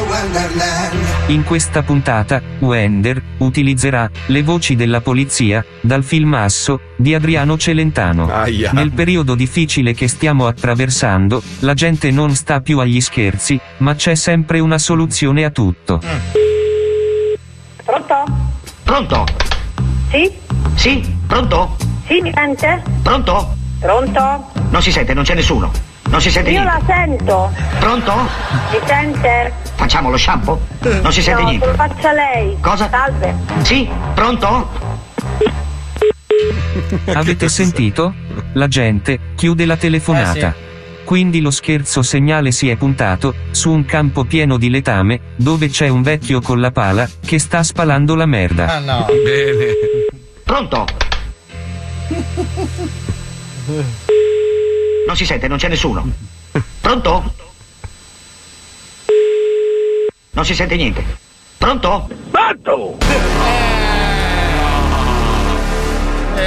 In questa puntata, Wender utilizzerà le voci della polizia dal filmasso di Adriano Celentano. Aia. Nel periodo difficile che stiamo attraversando, la gente non sta più agli scherzi, ma c'è sempre una soluzione a tutto. Pronto? Pronto? Sì? Sì? Pronto? Sì, mi sente? Pronto? Pronto? Non si sente, non c'è nessuno. Non si sente Io niente. la sento. Pronto? Mi sente? Facciamo lo shampoo? Non si sente no, niente. lo faccia lei. Cosa? Salve. Sì? Pronto? Avete sentito? La gente chiude la telefonata. Quindi lo scherzo segnale si è puntato su un campo pieno di letame, dove c'è un vecchio con la pala che sta spalando la merda. Ah no. Bene. Pronto? Non si sente, non c'è nessuno. Pronto? Non si sente niente. Pronto? Fatto!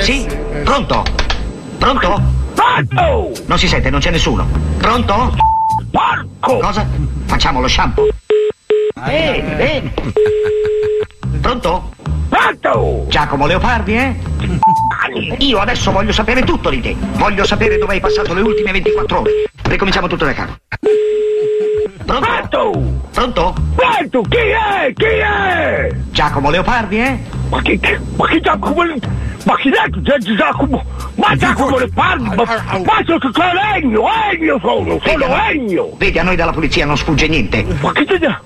Sì? Pronto? Pronto? Fatto! Non si sente, non c'è nessuno. Pronto? Porco! Cosa? Facciamo lo shampoo? Bene, bene. Pronto? Fatto! Giacomo Leopardi, eh? Io adesso voglio sapere tutto di te. Voglio sapere dove hai passato le ultime 24 ore. Ricominciamo tutto da capo. Pronto? Pronto? Pronto? Chi è? Chi è? Giacomo Leopardi, eh? Ma chi, ma chi Giacomo Ma chi è Gi- Giacomo? Ma Giacomo Leopardi? Ma, ma sono Egno, Egno sono, sono Egno! Vedi, a noi dalla polizia non sfugge niente. Ma che dà?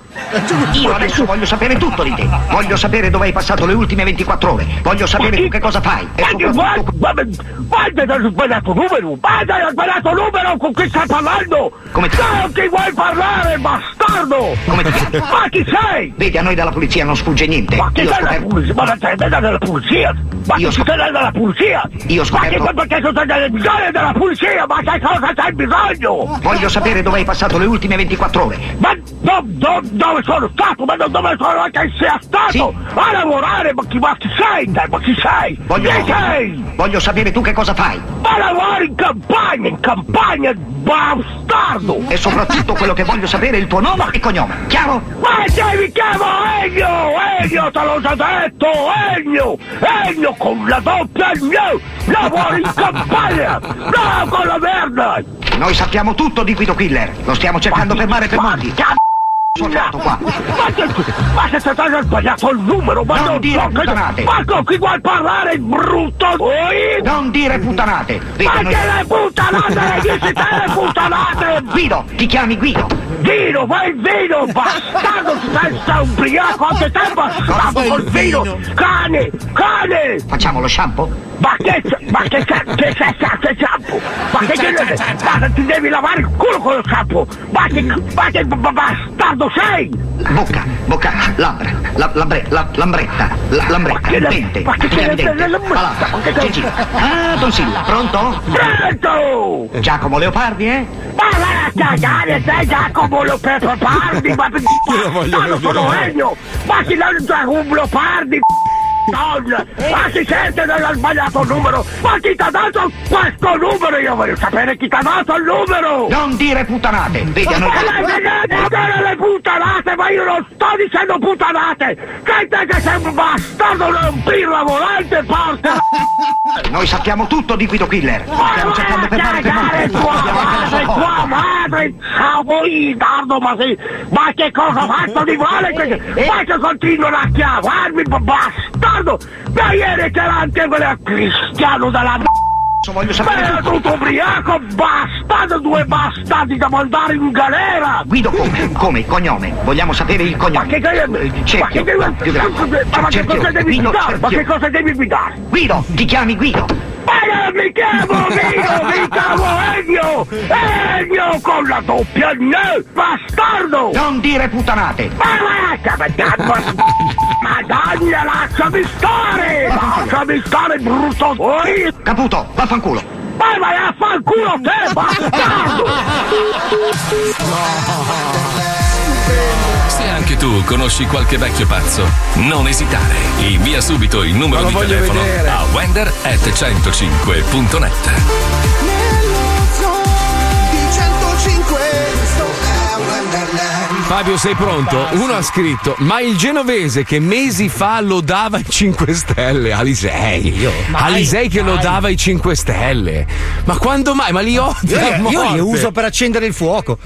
Io adesso voglio sapere tutto di te. Voglio sapere dove hai passato le ultime 24 ore. Voglio sapere tu che cosa fai. Ma che guarda, guarda, hai sbagliato numero! Guarda, hai sbagliato numero con chi stai parlando! Come ti Non ti vuoi parlare, bastardo! Come ti chiami? Ma chi sei? Vedi, a noi dalla polizia non sfugge niente. Ma chi sei della scoperto- polizia? Ma sei della della polizia? Ma Io chi scop- sei della polizia? Io ho Ma che scoperto- sono delle bisogno della polizia? Ma sai cosa c'hai bisogno? Voglio sapere dove hai passato le ultime 24 ore. Ma do- do- dove sono stato? Ma do- dove sono che sia stato? A lavorare? Ma chi, ma chi sei? te? Ma chi sei? Voglio... Chi sei? Voglio sapere tu che cosa fai. Ma lavori in campagna, in campagna, bastardo! E soprattutto quello che voglio sapere è il tuo nome e cognome. Chiaro? Ma te mi chiamo Ennio! Ennio, te l'ho già detto! Ennio! Ennio con la doppia Ennio! Lavoro in campagna! No, con la merda! Noi sappiamo tutto di Guido Killer. Lo stiamo cercando per mare e per mondi. Qua. Ma che, ma se hai sbagliato il numero, ma Non non, dire so che- puttanate. Ma con chi vuoi parlare, brutto? Oi? Non dire puttanate. Vedi, Ma noi- che le puttanate le dici te le puttanate? Guido, ti chiami Guido. Vino, vai il vino, bastardo, senza ubriaco, anche te bastardo col vino! Cane, cane! Facciamo lo shampoo? Ma che? Ma che c'è? Che c'è? Che shampoo? Ma che c'è? Ma ti devi lavare il culo con lo shampoo! Ma che, ma che b- bastardo sei? Bocca, bocca, labbra, la, lambre, la, lambretta, la, lambretta, che la- dente, ma che la- dente, la- la- palata, ma gigi. Ah, tonsilla, pronto? Pronto! Giacomo Leopardi, eh? Ma vai a cagare te Giacomo Leopardi! Ma Io lo voglio ma non sono vedere. Ennio! Ma chi l'ha Giacomo Leopardi? Donna! Ma si sente che ha sbagliato il numero! Ma chi ti ha dato questo numero? Io voglio sapere chi ti ha dato il numero! Non dire puttanate. Vedi, a noi... Ma le puttanate, ma io non sto dicendo puttanate! Sai te che sei un bastardo, un pirla volante, porca! Noi sappiamo tutto di Guido Killer. Ma stiamo cercando a per mare e per cagare mondi. tua madre, tua foto. madre! Ciao, ritardo, ma sì! Ma che cosa ha fatto di male? che- Ma che continuano a chiamarmi, bastardo! Da ieri che anche quella cristiano della m***a! Voglio sapere Ma era tutto ubriaco, bastardo, due bastardi da mandare in galera! Guido come? Come? Cognome? Vogliamo sapere il cognome. Ma che cosa... Eh, Ma Cerchio, che cosa... più grande. Ma che Cerchio. cosa devi Guido, guidare? Ma che cosa devi guidare? Guido, ti chiami Guido. Ma non mi chiamo Guido, mi chiamo Ennio! Ennio con la doppia N! Bastardo! Non dire puttanate. Ma lasciami Ma dai, lasciami stare! Lasciami stare, brutto! Oi! Caputo, vaffanculo! Vai, vai vaffanculo, te, bastardo! Se anche tu conosci qualche vecchio pazzo, non esitare. Invia subito il numero di telefono vedere. a wender.105.net. Fabio, sei pronto? Uno ha scritto: Ma il genovese che mesi fa lodava i 5 Stelle, Alisei. Mai, Alisei che mai. lodava i 5 Stelle. Ma quando mai? Ma li odia. a Io, io li uso per accendere il fuoco.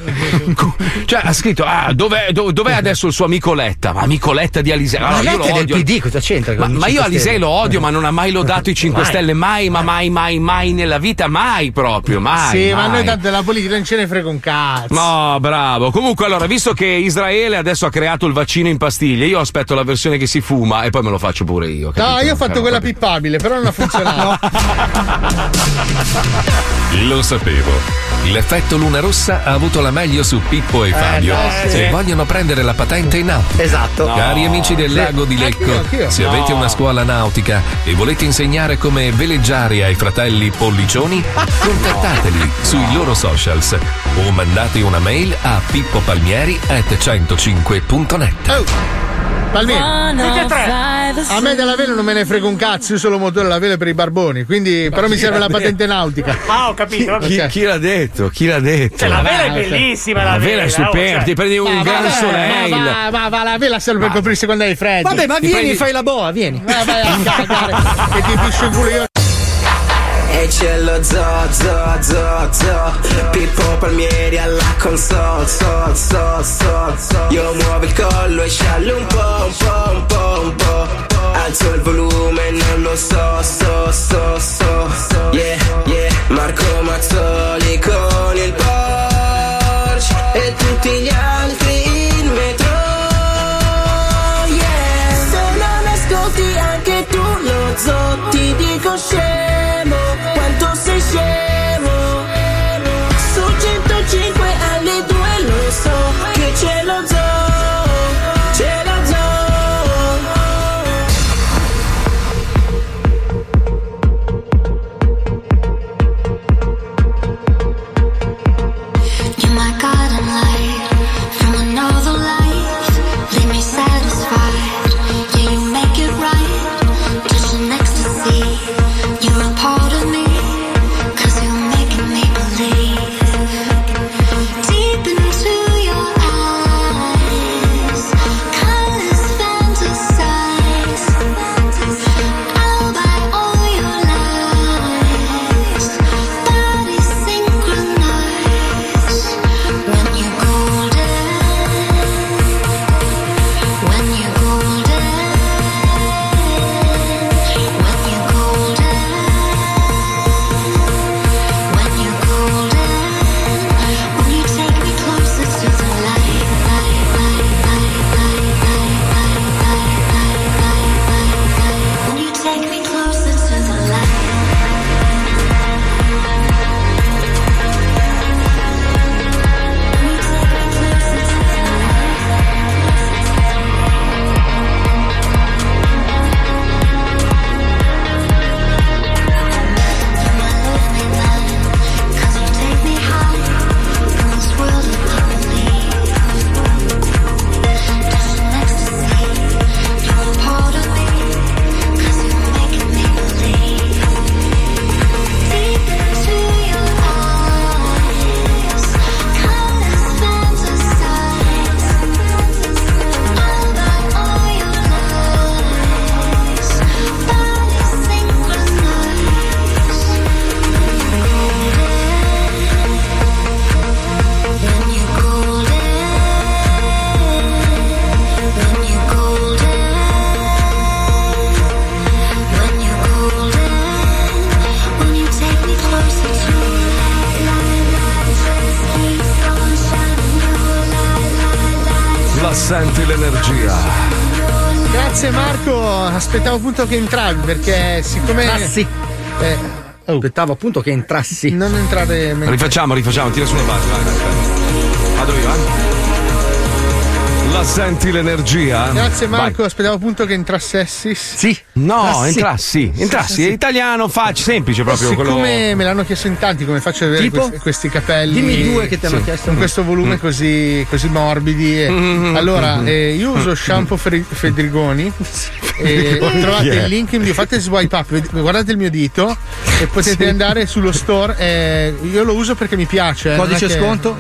Cioè, ha scritto: Ah, dov'è, dov- dov'è adesso il suo amico Letta? Ma amico Letta di Alisei. Ma Allora, io Letta lo odio. PD, cosa c'entra Ma, ma io 5 Alisei lo odio, ma non ha mai lodato i 5 Mai. Stelle. Mai, ma mai, mai, mai nella vita. Mai proprio. Mai. sì, ma mai. noi tanto della politica non ce ne frega un cazzo. No, bravo. Comunque, allora, visto che Israele adesso ha creato il vaccino in pastiglie, io aspetto la versione che si fuma e poi me lo faccio pure io. No, capito? io ho fatto Eh, quella pippabile, però non ha funzionato. Lo sapevo. L'effetto luna rossa ha avuto la meglio su Pippo e Fabio. no, sì. E vogliono prendere la patente in nautica. Esatto. Cari amici del lago di Lecco, Anch'io, anch'io. se No. avete una scuola nautica e volete insegnare come veleggiare ai fratelli Pollicioni, contattateli sui loro socials o mandate una mail a pippopalmieri@105.net. Palmieri. A me della vela non me ne frega un cazzo, io solo motore la vela per i barboni, quindi però mi serve la patente nautica. Ah, ho capito. Chi, capito. chi l'ha detto? Chi l'ha detto? Cioè, la vela è Ah, bellissima, la, La vela è oh, superba, cioè. ti prendi un Ma gran soleil. Ma, va, ma va, la vela serve per coprirsi quando hai freddo. Vabbè, ma Ti vieni prendi- fai la boa, vieni. Eh, vai a cagare, che ti piscio il culo io. C'è lo zoo, zoo, zoo, zoo Pippo Palmieri alla console, so, so, so, so. Io muovo il collo e sciallo un po', un po', un po', un po' Alzo il volume, non lo so, so, so, so. Yeah, yeah Marco Mazzoli con il Porsche E tutti gli altri aspettavo appunto che entravi perché siccome. Entrassi. Eh, Aspettavo appunto che entrassi. Non entrare mentre- Rifacciamo, rifacciamo, tira sulla base. Vai, vai, vai. Vado io, eh. La senti l'energia? Grazie Vai. Marco, aspettavo appunto che entrassessis. Sì. No, Ah, sì. entrassi, entrassi. Sì, sì. È italiano, facile, semplice proprio. Siccome quello... me l'hanno chiesto in tanti, come faccio ad avere questi, questi capelli? Dimmi due che ti hanno chiesto. Con questo volume Mm. così, così morbidi. e- Mm-hmm. Allora, eh, io uso shampoo Fedrigoni. E Fedrigoni, trovate yeah. il link in bio, fate swipe up, guardate il mio dito e potete Sì. andare sullo store. eh, io lo uso perché mi piace. eh, Codice è che- sconto?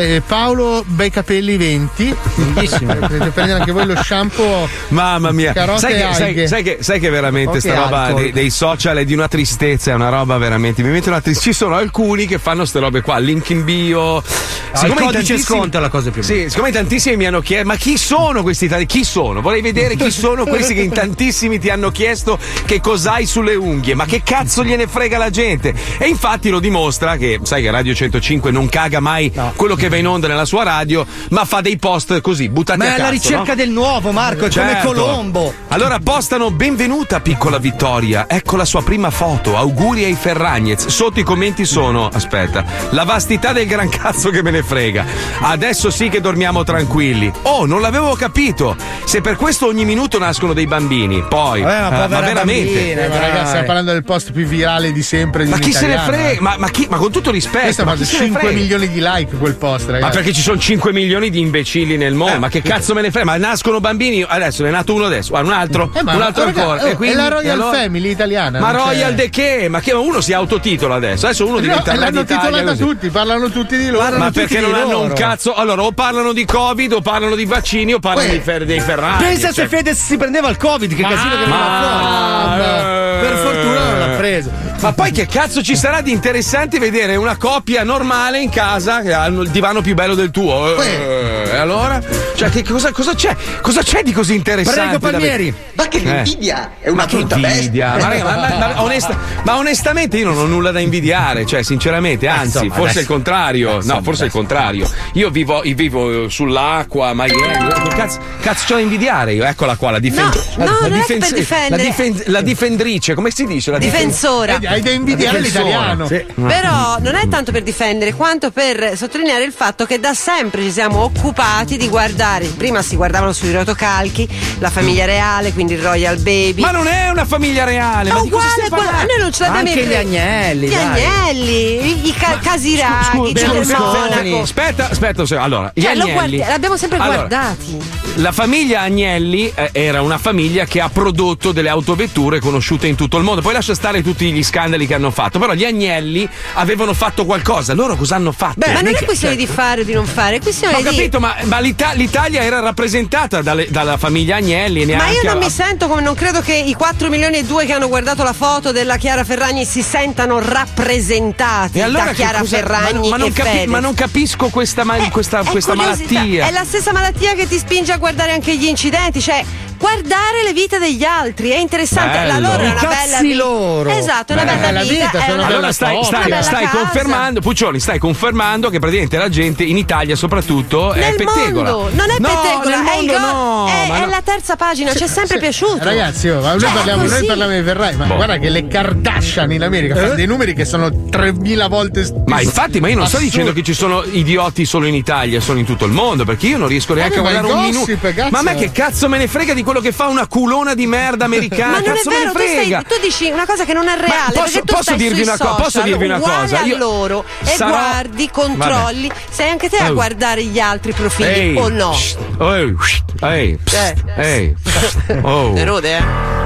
Eh, Paolo Bei Capelli 20. Bellissimo. Potete prendere anche voi lo shampoo. Mamma mia, Carote sai e che, sai, sai che, sai che veramente sta roba dei, dei social è di una tristezza, è una roba veramente. Mi mette una tristezza. Ci sono alcuni che fanno queste robe qua, link in bio. Ah, il Siccome in codice tantissimi- sconto è la cosa più bella. Sì, siccome tantissimi mi hanno chiesto, ma chi sono questi italiani? Chi sono? Vorrei vedere chi sono questi che in tantissimi ti hanno chiesto che cos'hai sulle unghie, ma che cazzo gliene frega la gente? E infatti lo dimostra che, sai che Radio 105 non caga mai quello che va in onda nella sua radio, ma fa dei post così, buttati Ma a è cazzo. alla ricerca no? del nuovo, Marco, è come Certo. Colombo. Allora postano benvenuta piccola Vittoria, ecco la sua prima foto, auguri ai Ferragnez. Sotto i commenti sono, aspetta, la vastità del gran cazzo che me ne frega. Adesso sì che dormiamo tranquilli. Oh, non l'avevo capito. Se per questo ogni minuto nascono dei bambini, poi, eh, ma veramente. Eh, ma ragazzi, stiamo parlando del post più virale di sempre. Di Ma chi se ne frega? Ma, ma chi- ma con tutto rispetto, Questo ha ma fatto chi se ne 5 frega? milioni di like quel post, ragazzi. Ma perché ci sono 5 milioni di imbecilli nel mondo? ma che cazzo me ne frega? Ma nascono bambini, adesso ne è nato uno adesso, guarda, un altro, Eh, ma un altro raga, ancora. oh, e quindi, è la Royal allora- Family italiana. Ma non Royal de che? Ma che uno si autotitola adesso? Adesso uno No, diventa re l'hanno titolata tutti, parlano tutti di loro. Ma perché non hanno un cazzo? Allora, o parlano di Covid, o parlano di vaccini, o parlano Uè, di fer- dei Ferrari. Pensa se Fedez si prendeva il Covid, che casino che veniva Ma- fuori. Per fortuna non l'ha preso. Ma poi che cazzo ci sarà di interessante vedere una coppia normale in casa che hanno il divano più bello del tuo? Eh, E allora? Cioè, che cosa, cosa c'è? Cosa c'è di così interessante? Prego, Palmieri. Ma che Eh. invidia! È una Ma brutta invidia? bestia. Ma, ma- ma- ma onesta- ma onestamente io non ho nulla da invidiare, cioè sinceramente, anzi, insomma, forse adesso- il contrario. insomma, no, forse il adesso- contrario. Io vivo, io vivo sull'acqua, a Miami. Che cazzo, cazzo c'ho da invidiare io? Eccola qua, la difendrice. No, no, è che per difendere. La, difen- la difendrice, come si dice? La difen- Difensora. Hai da invidiare l'italiano. Sì. Però non è tanto per difendere quanto per sottolineare il fatto che da sempre ci siamo occupati di guardare. Prima si guardavano sui rotocalchi, la famiglia reale, quindi il Royal Baby. Ma non è una famiglia reale, È ma uguale a quella-? Noi non ce l'abbiamo Anche gli agnelli, Gli dai. agnelli, i, i ca- casiraghi, Berlusconi. Monaco. Aspetta, aspetta, allora, gli Cioè, agnelli. guardi- l'abbiamo sempre Allora, guardati. La famiglia Agnelli eh, era una famiglia che ha prodotto delle autovetture conosciute in tutto il mondo. Poi lascia stare tutti gli scandali che hanno fatto. Però gli Agnelli avevano fatto qualcosa. Loro cosa hanno fatto? ma non è questione cioè- di fare o di non fare, è questione Ho di. capito, ma, ma l'Ita- l'Italia era rappresentata dalle- dalla famiglia Agnelli. Ma io non a- mi sento come non credo che i 4 milioni e 2 che hanno guardato la foto della Chiara Ferragni si sentano rappresentati allora da Chiara cosa- Ferragni ma, ma non capi- ma non capisco questa, ma- questa, È questa malattia. È la stessa malattia che ti spinge a guardare anche gli incidenti, cioè guardare le vite degli altri è interessante. La Bello. loro è una cazzi bella vita. loro. Esatto, è una bella la vita. vita, è una, bella Allora stai, stai- bella stai confermando, Puccioni, stai confermando che praticamente la gente in Italia soprattutto è Nel pettegola. mondo, non è no, pettegola, nel è, mondo go- no, è- è no. la terza pagina, ci è sempre piaciuto. Ragazzi, oh, noi, Cioè, parliamo, noi parliamo di Ferrari, ma Boh. guarda che le Kardashian in America fanno dei numeri che sono 3000 volte st- Ma infatti, ma io non sto assurdi. dicendo che ci sono idioti solo in Italia, sono in tutto il mondo, perché io non riesco neanche Eh, a guardare un minuto. Ma a me che cazzo me ne frega di quello che fa una culona di merda americana? Ma non è cazzo me vero, tu, stai- tu dici una cosa che non è reale. posso- perché tu posso stai dirvi sui una co- posso dirvi una uguale cosa? a Io loro e sarò- guardi, controlli. Sei anche te a Oh. guardare gli altri profili Ehi, o no? ehi, ehi, Eh. ehi, psst, oh. Erode, eh?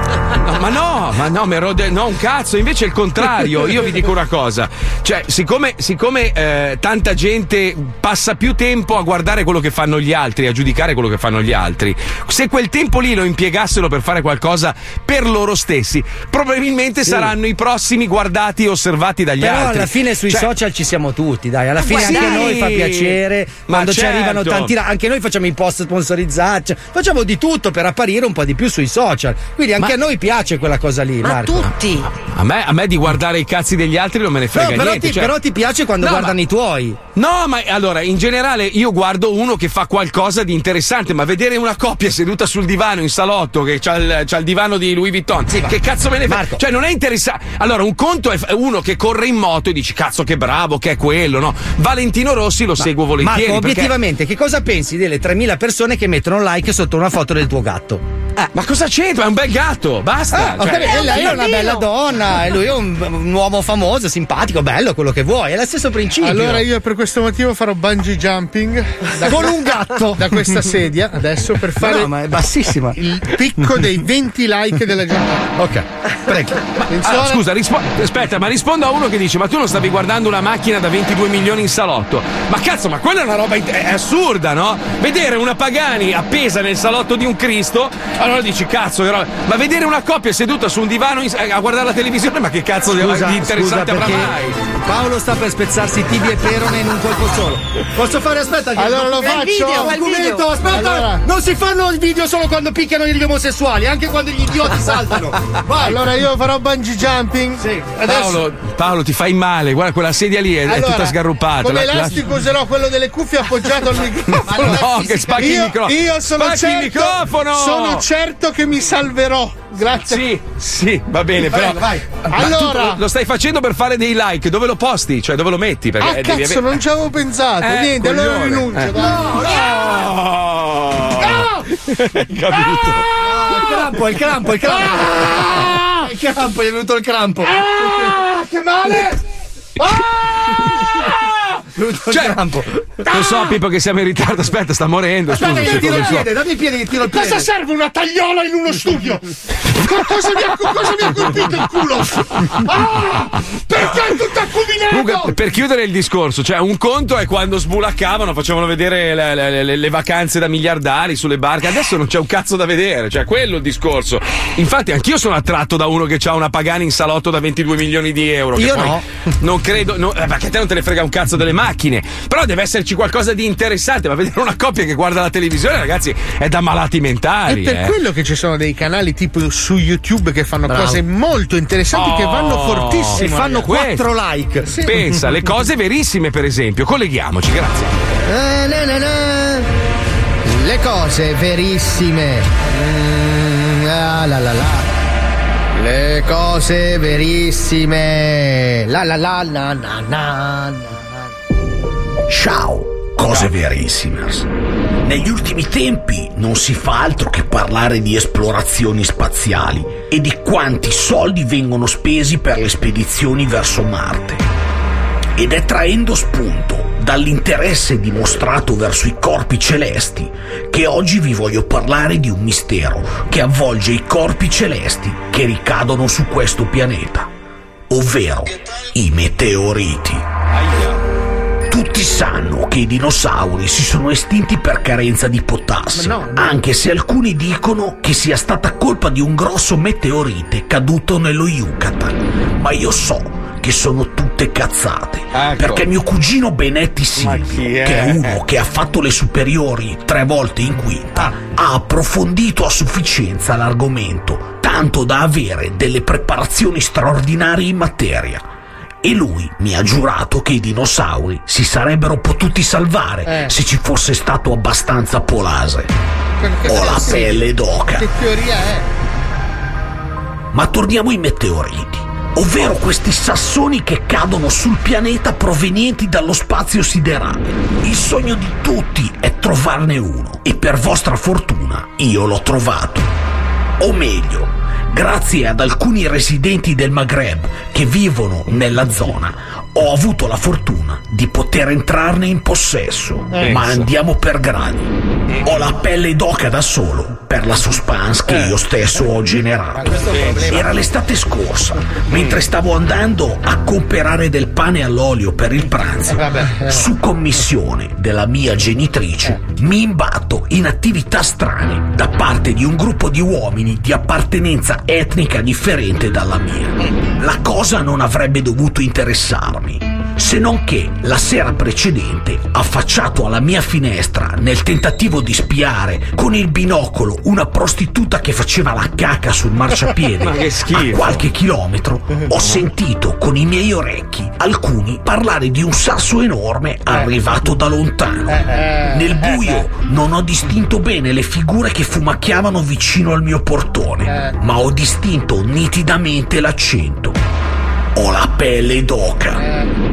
No, ma no, ma no, mi erode- no, un cazzo, invece è il contrario. Io vi dico una cosa: cioè, siccome, siccome eh, tanta gente passa più tempo a guardare quello che fanno gli altri, a giudicare quello che fanno gli altri, se quel tempo lì lo impiegassero per fare qualcosa per loro stessi, probabilmente saranno i prossimi guardati e osservati dagli Però altri. alla fine sui Cioè, social ci siamo tutti, dai. Alla fine guarda- anche noi fa Sì. piacere Ma quando ci certo. arrivano tanti. Anche noi facciamo i post sponsorizzati, cioè, facciamo di tutto per apparire un po' di più sui social. Quindi anche a noi piace quella cosa lì, Ma Marco. tutti. A me, a me di guardare i cazzi degli altri non me ne frega No, però, niente. ti, cioè- però ti piace quando No, guardano ma- i tuoi. No, ma allora, in generale io guardo uno che fa qualcosa di interessante, ma vedere una coppia seduta sul divano in salotto che c'ha il, c'ha il divano di Louis Vuitton, che cazzo me ne fa? Cioè, non è interessante. Allora, un conto è uno che corre in moto e dici cazzo che bravo, che è quello, no? Valentino Rossi lo seguo volentieri. Marco, perché- obiettivamente, che cosa pensi delle 3.000 persone che mettono like sotto una foto del tuo gatto? Ma cosa c'entra? È un bel gatto, basta. Ah, Cioè- e lei è una bella donna, e lui è un, un uomo famoso, simpatico, bello, quello che vuoi. È lo stesso principio. Allora io per questo motivo farò bungee jumping da- Con un gatto. da questa sedia adesso per fare No, ma è bassissima. il picco dei 20 like della giornata. Ok, prego. Ah, scusa, rispo- aspetta, ma rispondo a uno che dice: Ma tu non stavi guardando una macchina da 22 milioni in salotto? Ma cazzo, ma quella è una roba. è assurda, no? Vedere una Pagani appesa nel salotto di un Cristo, allora dici: Cazzo, che roba- ma vedere una coppia seduta su un divano in- a guardare la televisione, ma che cazzo di- Scusa, di interessante avrà mai? Paolo sta per spezzarsi tibia e perone in un colpo solo. Posso fare? Aspetta, che Allora lo faccio. video, documento, video. aspetta. Allora. Non si fanno i video solo quando picchiano gli omosessuali, anche quando gli idioti saltano. Vai. Allora io farò bungee jumping. Sì. Adesso Paolo, Paolo, ti fai male, guarda quella sedia lì è, è Allora, tutta sgarruppata. Con La- l'elastico userò quello delle cuffie appoggiato al microfono. No, che spacchi il io, microfono. Io sono Spacchi certo, il microfono! Sono certo che mi salverò. Grazie. Sì, sì, va bene, però. Prego, vai. Allora- tu lo stai facendo per fare dei like, dove lo posti? Cioè, dove lo metti? Perché Ah devi cazzo, avere- non ci avevo pensato. Eh, Niente, allora coglione. rinuncio. Eh. dai. No! Capito? Il crampo, il crampo, il crampo. Il crampo, gli è venuto il crampo. Ah, che male! Ah! Cioè, lo so, Pippo, che siamo in ritardo. Aspetta, sta morendo. Aspetta, Scusa, un tiro il so. piede, dammi il piede che tiro il piede. Cosa serve una tagliola in uno studio? Co- cosa, mi ha, cosa mi ha colpito il culo? Ah, perché è tutto accuminato? Per chiudere il discorso, cioè un conto è quando sbulaccavano, facevano vedere le, le- le- le vacanze da miliardari sulle barche, adesso non c'è un cazzo da vedere, cioè quello è il discorso. Infatti anch'io sono attratto da uno che ha una Pagani in salotto da 22 milioni di euro. Io no. Non credo, no, eh, perché a te non te ne frega un cazzo delle macchine, però deve esserci qualcosa di interessante, ma vedere una coppia che guarda la televisione, ragazzi, è da malati È mentali. per eh. quello che ci sono dei canali tipo su YouTube che fanno Bravo. cose molto interessanti che vanno Oh, fortissimo. e fanno quattro like. Sì. Pensa, le cose verissime, per esempio. Colleghiamoci, grazie. Eh, na, na, na. Le cose verissime. Mm, ah, la, la, la. Le cose verissime. La la la la na na na. Ciao, cose verissimers. Negli ultimi tempi non si fa altro che parlare di esplorazioni spaziali e di quanti soldi vengono spesi per le spedizioni verso Marte. Ed è traendo spunto dall'interesse dimostrato verso i corpi celesti che oggi vi voglio parlare di un mistero che avvolge i corpi celesti che ricadono su questo pianeta, ovvero i meteoriti. Tutti sanno che i dinosauri si sono estinti per carenza di potassio, anche se alcuni dicono che sia stata colpa di un grosso meteorite caduto nello Yucatan. Ma io so che sono tutte cazzate, perché mio cugino Benetti Silvio, è? che è uno che ha fatto le superiori tre volte in quinta, ha approfondito a sufficienza l'argomento, tanto da avere delle preparazioni straordinarie in materia. E lui mi ha giurato che i dinosauri si sarebbero potuti salvare Eh. se ci fosse stato abbastanza polase. Ho la pelle d'oca. Che teoria è? Ma torniamo ai meteoriti, ovvero questi sassoni che cadono sul pianeta provenienti dallo spazio siderale. Il sogno di tutti è trovarne uno e per vostra fortuna io l'ho trovato. O meglio, grazie ad alcuni residenti del Maghreb che vivono nella zona, ho avuto la fortuna di poter entrarne in possesso. Eh. Ma andiamo per gradi. Ho la pelle d'oca da solo per la suspense che io stesso ho generato. Era l'estate scorsa, mentre stavo andando a comprare del pane all'olio per il pranzo, su commissione della mia genitrice, mi imbatto in attività strane da parte di un gruppo di uomini di appartenenza etnica differente dalla mia. La cosa non avrebbe dovuto interessarmi. Se non che la sera precedente, affacciato alla mia finestra nel tentativo di spiare con il binocolo una prostituta che faceva la caca sul marciapiede Ma che a qualche chilometro, ho sentito con i miei orecchi alcuni parlare di un sasso enorme arrivato da lontano. Nel buio non ho distinto bene le figure che fumacchiavano vicino al mio portone, ma ho distinto nitidamente l'accento. Ho la pelle d'oca.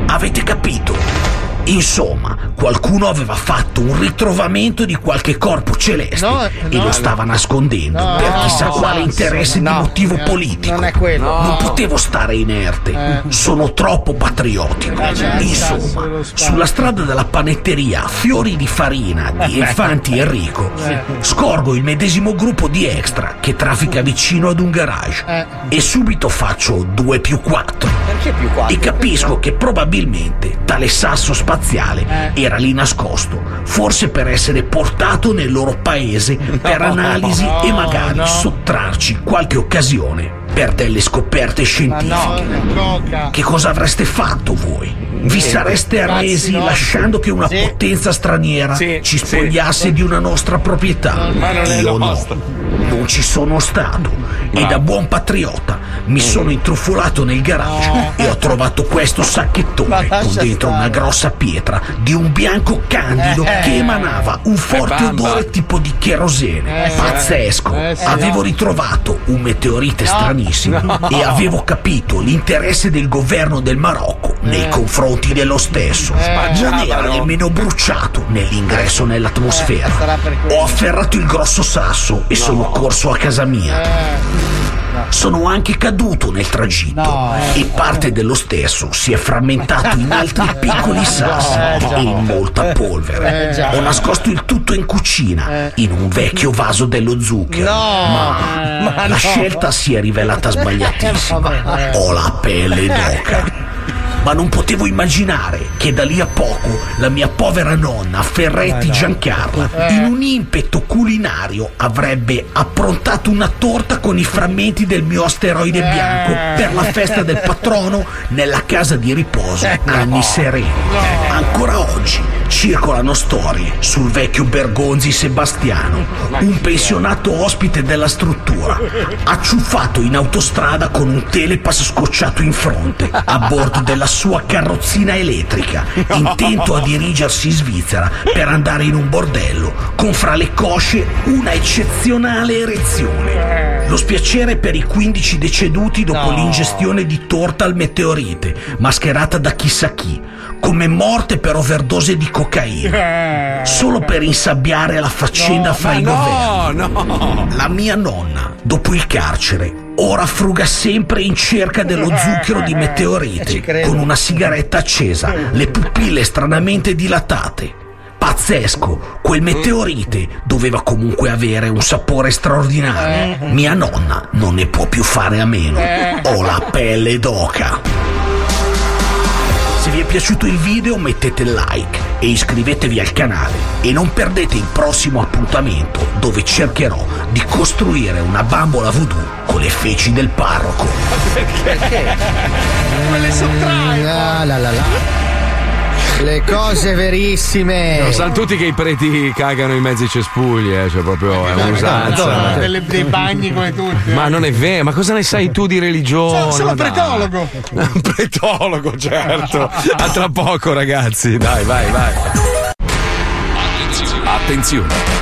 Avete capito? Insomma, qualcuno aveva fatto un ritrovamento di qualche corpo celeste No, e no, lo stava nascondendo No, per chissà quale interesse di motivo no, politico. non è quello. Non No. potevo stare inerte. Eh. Sono troppo patriottico. Eh, già, Insomma, spazio. sulla strada della panetteria Fiori di Farina di Eh. Infanti Enrico, Eh. scorgo il medesimo gruppo di extra che traffica vicino ad un garage Eh. e subito faccio 2 più 4. Perché più E capisco che probabilmente tale sasso spaziale Eh. era lì nascosto, forse per essere portato nel loro paese per analisi e No, magari no. sottrarci qualche occasione per delle scoperte scientifiche. coca. Che cosa avreste fatto voi? Vi Sì. sareste arresi lasciando che una Sì. potenza straniera Sì, ci sì. spogliasse di una nostra proprietà? Ma non è Io nostra. no. Non ci sono stato e da buon patriota mi sono intrufolato nel garage e ho trovato questo sacchettone con dentro stare. una grossa pietra di un bianco candido Eh. che emanava un forte odore tipo di cherosene. Eh. Pazzesco! Eh. Avevo ritrovato un meteorite No. Stranissimo No. e avevo capito l'interesse del governo del Marocco nei Eh. confronti dello stesso. Eh. Non era nemmeno bruciato nell'ingresso nell'atmosfera. Eh. Ho afferrato il grosso sasso e sono corso a casa mia. Eh, Sono anche caduto nel tragitto e parte dello stesso si è frammentato in altri piccoli sassi e in molta polvere. Eh, già. Ho nascosto il tutto in cucina, in un vecchio vaso dello zucchero. Ma, ma la no. scelta si è rivelata sbagliatissima. Ho la pelle d'oca. Ma non potevo immaginare che da lì a poco la mia povera nonna Ferretti Eh, no. Giancarla, Eh. in un impeto culinario, avrebbe approntato una torta con i frammenti del mio asteroide Eh. bianco per la festa del patrono nella casa di riposo Eh, anni sereni. Ancora oggi circolano storie sul vecchio Bergonzi Sebastiano, un pensionato ospite della struttura, acciuffato in autostrada con un telepass scocciato in fronte a bordo della sua carrozzina elettrica, intento a dirigersi in Svizzera per andare in un bordello con fra le cosce una eccezionale erezione. Lo spiacere per i 15 deceduti dopo No. l'ingestione di torta al meteorite, mascherata da chissà chi, come morte per overdose di cocaina. Solo per insabbiare la faccenda No, fra i no, governi. La mia nonna, dopo il carcere, ora fruga sempre in cerca dello zucchero di meteorite, con una sigaretta accesa, le pupille stranamente dilatate. Pazzesco, quel meteorite doveva comunque avere un sapore straordinario. Mia nonna non ne può più fare a meno. Ho la pelle d'oca. Se vi è piaciuto il video mettete like e iscrivetevi al canale e non perdete il prossimo appuntamento dove cercherò di costruire una bambola voodoo con le feci del parroco. Perché? Me le sottrae. Ah, la, la, la. Le cose verissime. Lo sanno tutti che i preti cagano in mezzo ai cespugli, eh, cioè proprio è un'usanza. Delle- dei bagni come tutti. Ma non è vero, ma cosa ne sai tu di religione? Sono, sono pretologo. Un pretologo, certo. A tra poco, ragazzi. Dai, vai, vai. Attenzione!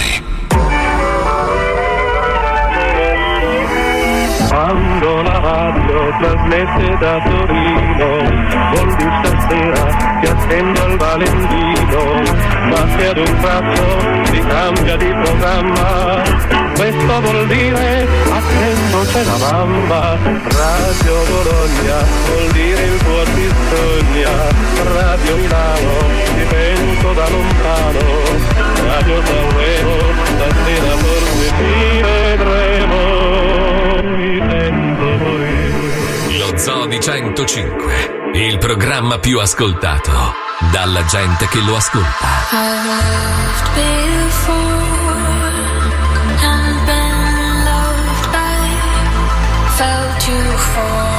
La radio trasmette da Torino, vuol dire stasera ti attendo al Valentino, ma se ad un tratto si cambia di programma, questo vuol dire attendo c'è la mamma, Radio Bologna vuol dire il tuo ti sogna, Radio Milano ti penso da lontano, Radio Sanremo stasera forse ti vedremo. Lo Zoo di 105, il programma più ascoltato dalla gente che lo ascolta. I've loved before and been loved by, felt euphoria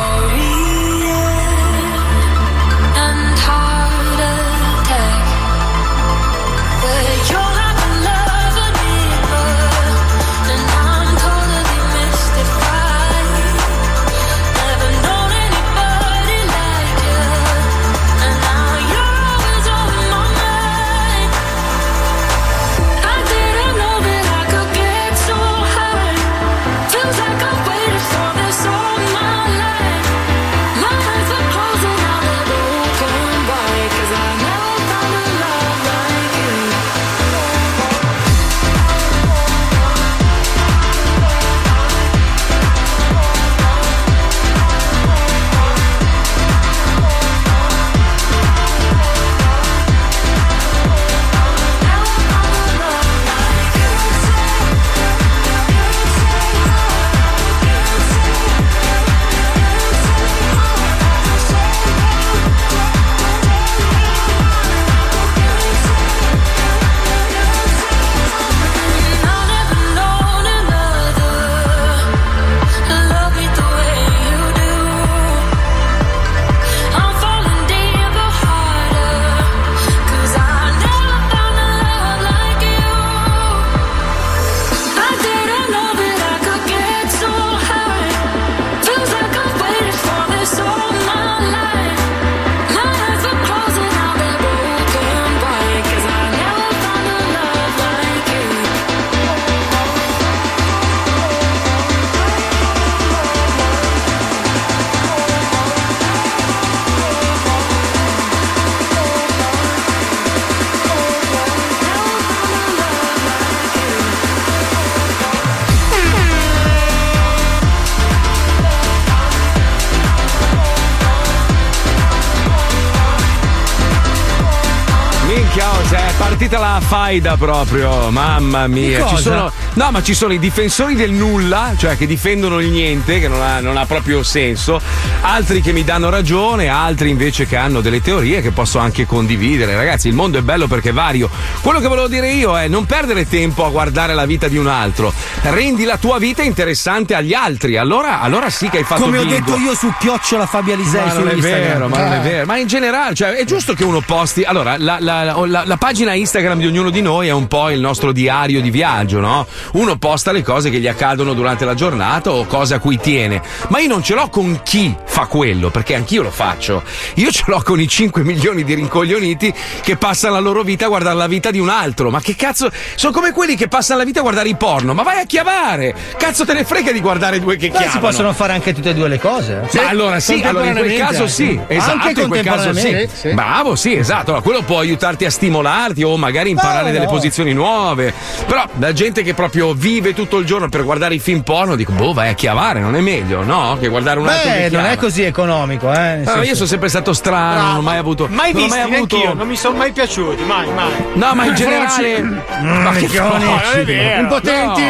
partita la faida proprio, mamma mia. Ci sono, no, ma ci sono i difensori del nulla, cioè che difendono il niente, che non ha, non ha proprio senso, altri che mi danno ragione, altri invece che hanno delle teorie che posso anche condividere. Ragazzi, il mondo è bello perché è vario. Quello che volevo dire io è non perdere tempo a guardare la vita di un altro, rendi la tua vita interessante agli altri. Allora, allora sì che hai fatto Come ho bingo. detto io su chiocciola Fabia Lisei Ma non è Instagram. vero, ma non è Eh. vero. Ma in generale, cioè, è giusto che uno posti. Allora, la, la- la- la pagina Instagram di ognuno di noi è un po' il nostro diario di viaggio, no? Uno posta le cose che gli accadono durante la giornata o cose a cui tiene. Ma io non ce l'ho con chi fa quello, perché anch'io lo faccio. Io ce l'ho con i 5 milioni di rincoglioniti che passano la loro vita a guardare la vita di un altro. Ma che cazzo? Sono come quelli che passano la vita a guardare i porno. Ma vai a chiavare! Cazzo te ne frega di guardare due che Beh, chiavano. si possono fare anche tutte e due le cose. eh. Ma allora sì, allora in quel caso sì, esatto, Anche in quel caso sì. Bravo, sì, esatto. Allora, quello può aiutarti a stimolarti o magari imparare No, delle no. posizioni nuove. Però la gente che proprio vive tutto il giorno per guardare i film porno, dico, boh, vai a chiavare, non è meglio, no? Che guardare un altro che Beh, non è così economico, eh. nel Ah, io sono sempre stato strano, non ho mai avuto. Mai non ho visti, mai avuto. neanch'io, non mi sono mai piaciuti, mai, mai. No, ma in generale. ma che No, non è vero. Impotenti!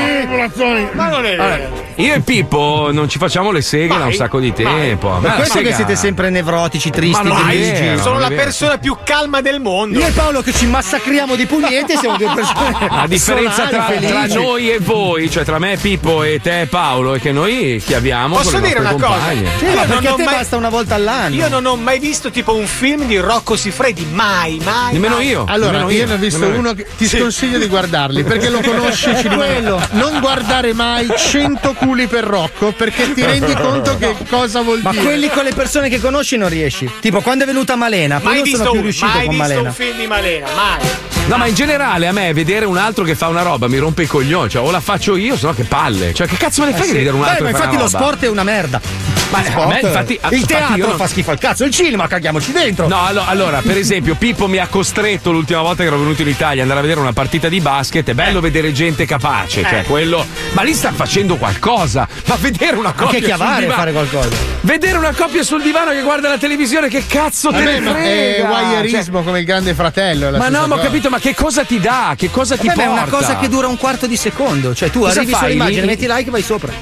Ma non è Allora, vero. io e Pippo non ci facciamo le seghe da un Mai, sacco di tempo. A me Per questo che sega- siete sempre nevrotici, tristi, Ma grigi. vero, Sono la persona più calma del mondo. Io e Paolo che ci massacriamo di pugneti siamo due persone. La differenza tra, tra noi e voi, cioè tra me Pippo e te Paolo, è che noi chiaviamo Posso con le dire una nostre cosa? compagne. Sì, Io ma non perché a te mai- basta una volta all'anno. Io non ho mai visto tipo un film di Rocco Siffredi, mai, mai. Nemmeno mai. io. Allora, nemmeno io ne ho visto nemmeno uno che ti sconsiglio di guardarli perché lo conosci. Quello. Non guardare mai 100 culi per Rocco perché ti rendi conto che cosa vuol Ma dire. quelli con le persone che conosci non riesci. Tipo, quando è venuta Malena, poi Mai non sono visto, più un, riuscito mai con visto Malena. un film di Malena, mai. No, ma in generale a me vedere un altro che fa una roba mi rompe i coglioni, cioè o la faccio io, se no che palle. Cioè che cazzo me ne Eh frega sì. vedere un Beh, altro ma che fa infatti lo roba? sport è una merda. Ma Lo a sport- me, infatti- il infatti teatro io non- fa schifo al cazzo, il cinema caghiamoci dentro. No, allo- allora, per esempio, Pippo mi ha costretto l'ultima volta che ero venuto in Italia ad andare a vedere una partita di basket. È bello vedere gente capace, cioè Eh. quello. Ma lì sta facendo qualcosa. Ma vedere una coppia. Anche sul chiavare divano- fare qualcosa. Vedere una coppia sul divano che guarda la televisione, che cazzo te Vabbè, ne ma è frega? wireismo come il grande fratello. è la Cioè, ma no, ma ho capito, ma che cosa ti dà? Che cosa ti Vabbè, ma è porta? una cosa che dura un quarto di secondo. Cioè, tu Cosa arrivi fai? sull'immagine, metti like e vai sopra.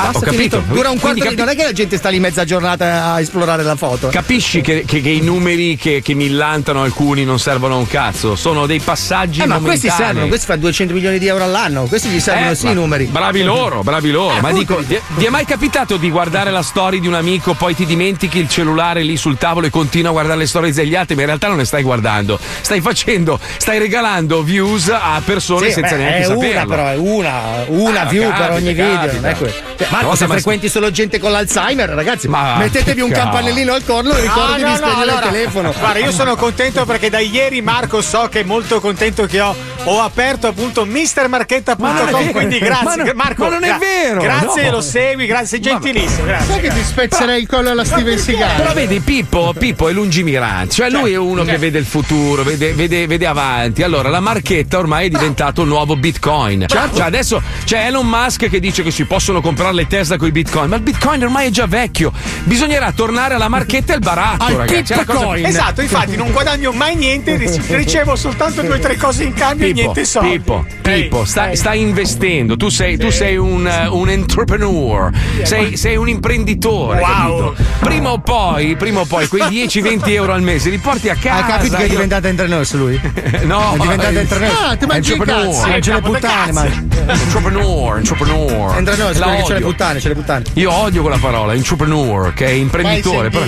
Ah, ho capito. Dura un quarto Quindi di. capi- Non è che la gente sta lì mezza giornata a esplorare la foto. Capisci che, che- che i numeri che, che millantano alcuni non servono a un cazzo, sono dei passaggi Eh, ma questi servono, questi fanno 200 milioni di euro all'anno. Questi gli servono Eh, sì i numeri. Bravi loro, bravi loro. Eh, ma dico, vi vi è mai capitato di guardare la storia di un amico, poi ti dimentichi il cellulare lì sul tavolo e continui a guardare le storie degli altri, ma in realtà non le stai guardando. Stai facendo, stai regalando views a persone Sì, senza beh, neanche è saperlo. una però, è una, una Ah, view capita, per ogni video, capita. non è quello. Ma Marco, cosa, se ma- frequenti solo gente con l'Alzheimer, ragazzi, Ma mettetevi un campanellino al corno e ricordi No, no, di no, spegnere allora, il telefono. Guarda, io sono contento perché da ieri Marco so che è molto contento che ho, ho aperto appunto Ma mistermarchetta.com, quindi Ma grazie non- Marco. ma non è vero, Grazie, no. lo segui, grazie, sei gentilissimo, grazie. Sai che ti spezzerei il collo alla Steven Seagal? Però vedi, Pippo, Pippo è lungimirante, cioè lui è uno che vede il futuro, vede, vede- vede avanti. Allora, la marchetta ormai è diventato il nuovo Bitcoin. Cioè, adesso c'è Elon Musk che dice che si possono comprare le Tesla con i Bitcoin, ma il Bitcoin ormai è già vecchio. Bisognerà tornare alla marchetta e al baratto, Al ragazzi. È la cosa-. Esatto, infatti non guadagno mai niente, ric- ricevo soltanto due o tre cose in cambio e Pippo, niente soldi. Pippo, Pippo, stai, stai investendo, tu sei, tu sei un, eh, un entrepreneur, sei, sei un imprenditore. Wow. Prima o poi, prima o poi, quei 10-20 euro al mese li porti a casa. Hai capito che è diventata entrepreneurs lui? No, è diventata eh, entrepreneurs. Ah, ti mangi i Entrepreneur. cazzi. Mangia le puttane, ma. Entrepreneur, entrepreneur. Entrepreneurs, La quelli che c'è le puttane, c'è le puttane. Io odio quella parola, entrepreneur, che è imprenditore. però-?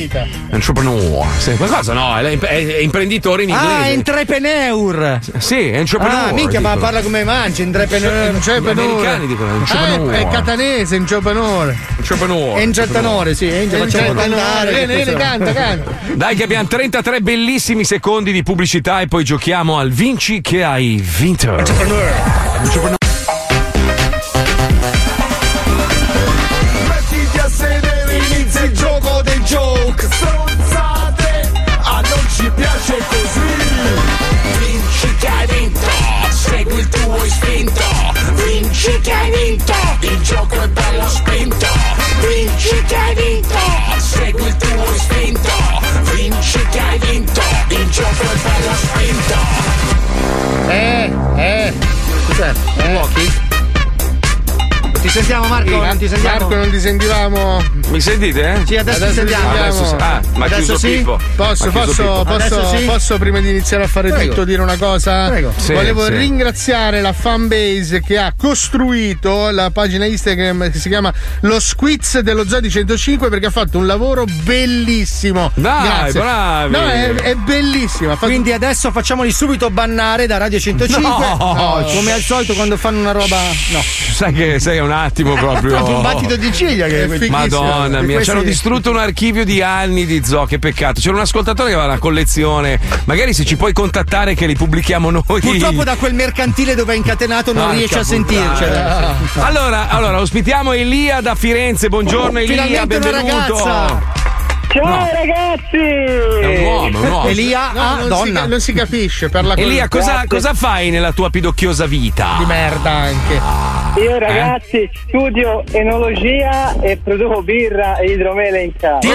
Entrepreneur. Sì, qualcosa no, è, è- è imprenditore in inglese. Ah, entrepreneur. sì, è entrepreneur. Ah, minchia, ma dicono. parla come mangi, entrepreneur. Gli americani dicono Ah, entrepreneur. è, è catanese, giovanore. Entrepreneur. Engeltanore, sì, cantare. vieni, vieni, canta, canta. Dai che abbiamo 33 bellissimi secondi di pubblicità e poi giochiamo al Vinci che hai vinto. Entrepreneur. Mettiti Stronzate, a non ci piace così. Vinci che hai vinto, segui il tuo istinto. Vinci che hai vinto, il gioco è bello spinto. Vinci che hai vinto, segui il tuo istinto. Vinci che hai vinto, il gioco è bello spinto. Cos'è? Pochi? Ti sentiamo Marco? Sì, non ti sentiamo? Marco, non ti sentivamo. Mi sentite? eh? Sì, adesso ti sentiamo. Adesso sì. Ah, ma Adesso chiuso sì? Pippo. Posso, chiuso posso, Pippo. posso, Adesso sì? posso, prima di iniziare a fare Prego. tutto dire una cosa? Prego. Sì, Volevo sì. ringraziare la fanbase che ha costruito la pagina Instagram che si chiama Lo Squiz dello Zodi 105 perché ha fatto un lavoro bellissimo. Dai, Grazie. bravi. No, è, è bellissimo. Ha fatto- Quindi adesso facciamoli subito bannare da Radio 105. No. come al solito quando fanno una roba. No. Sai che sei un attimo proprio. Un battito di ciglia che è. Madonna mia, questi- ci hanno distrutto un archivio di anni di zoo, che peccato. C'era un ascoltatore che aveva una collezione. Magari se ci puoi contattare che li pubblichiamo noi. Purtroppo da quel mercantile dove è incatenato non Porca riesce a sentirci. Allora, allora, ospitiamo Elia da Firenze. Buongiorno Elia, Finalmente una benvenuto. Ciao No. ragazzi! È un uomo, è un uomo. Elia, No, ah, non, donna. Si, non si capisce, parla con Elia, cosa, cosa fai nella tua pidocchiosa vita? di merda anche. Io ragazzi studio enologia e produco birra e idromele in casa. Ti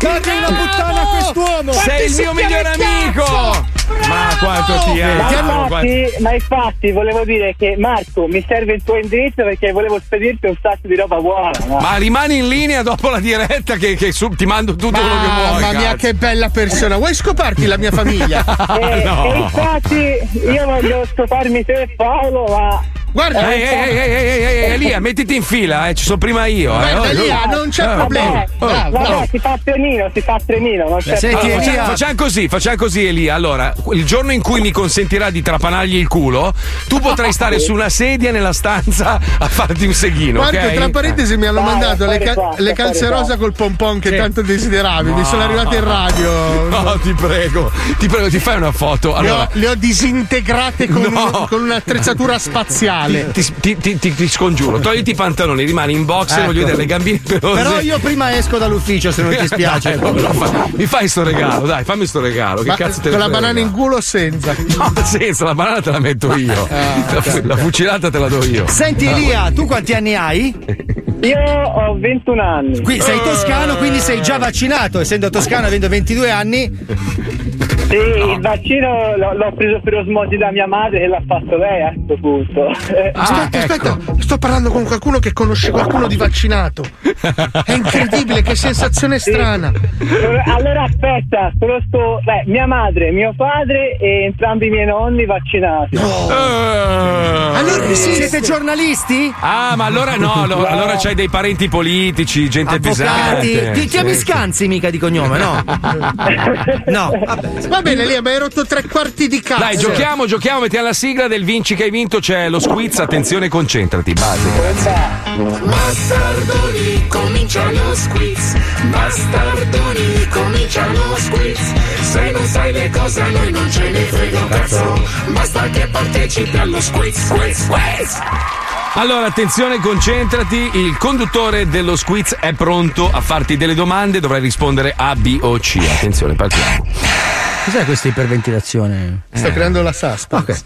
Date una puttana a quest'uomo! Sei il mio migliore amico! Ma quanto ti Ma amo! quanto- infatti, ma infatti volevo dire che Marco mi serve il tuo indirizzo perché volevo spedirti un sacco di roba buona. no? Ma rimani in linea dopo la diretta che, che su- ti mando tutto quello che vuoi. Mamma mia, che bella persona. Vuoi scoparti la mia famiglia? E, no. e infatti io voglio scoparmi te Paolo, ma Guarda, Ehi, ehi, ehi, ehi, Elia, mettiti in fila, eh, ci sono prima io. eh. Guarda, Oh, Elia, non c'è eh, problema. oh, Bravo, vabbè, si fa trenino, si fa trenino, non c'è Senti, Allora, facciamo, facciamo così, facciamo così Elia. Allora, il giorno in cui mi consentirà di trapanargli il culo, tu potrai stare su una sedia nella stanza a farti un seghino, Marco, ok? tra parentesi mi hanno Dai, mandato le, affare ca- qua, le calze rosa col pompon che tanto desideravi. Mi sono arrivate in radio. No, ti prego, ti prego, ti fai una foto. Le, Allora, ho, le ho disintegrate con, No. un- con un'attrezzatura spaziale. Ti, ti- ti- ti- ti scongiuro, togliti i pantaloni, rimani in box, Ecco. voglio vedere le gambine pelose. Però io prima esco dall'ufficio se non ti spiace. Dai, fa- mi fai sto regalo, dai, fammi sto regalo. Che Ma cazzo te con la banana in culo o senza? No, senza, la banana te la metto io. la, fu- la fucilata te la do io. Senti Elia, tu quanti anni hai? Io ho 21 anni. Qui, sei toscano, quindi sei già vaccinato. Essendo toscano, avendo 22 anni, Sì, il vaccino l'ho, l'ho preso per osmosi da mia madre che l'ha fatto lei a questo punto. Eh, Aspetta, aspetta, sto parlando con qualcuno che conosce qualcuno di vaccinato. È incredibile, che sensazione strana. Allora aspetta, conosco beh, mia madre, mio padre e entrambi i miei nonni vaccinati. allora siete giornalisti? Ah, ma allora no, allora, allora c'hai dei parenti politici, gente Avvocati? pesante. Ti chiami Sì, sì. Scanzi mica di cognome, no? No, vabbè. Va bene, lì, ma hai rotto tre quarti di cazzo. Dai, giochiamo, giochiamo, mettiamo la sigla del vinci che hai vinto, c'è lo squiz, attenzione, concentrati, base. Bastardoni, comincia lo squiz. Bastardoni, comincia lo squiz. Se non sai le cose a noi non ce ne frega un cazzo. Basta che partecipi allo squiz, squiz, squiz. Allora, attenzione, concentrati, il conduttore dello squiz è pronto a farti delle domande, dovrai rispondere A, B o C. Attenzione, partiamo. Cos'è questa iperventilazione? Sto creando la suspense.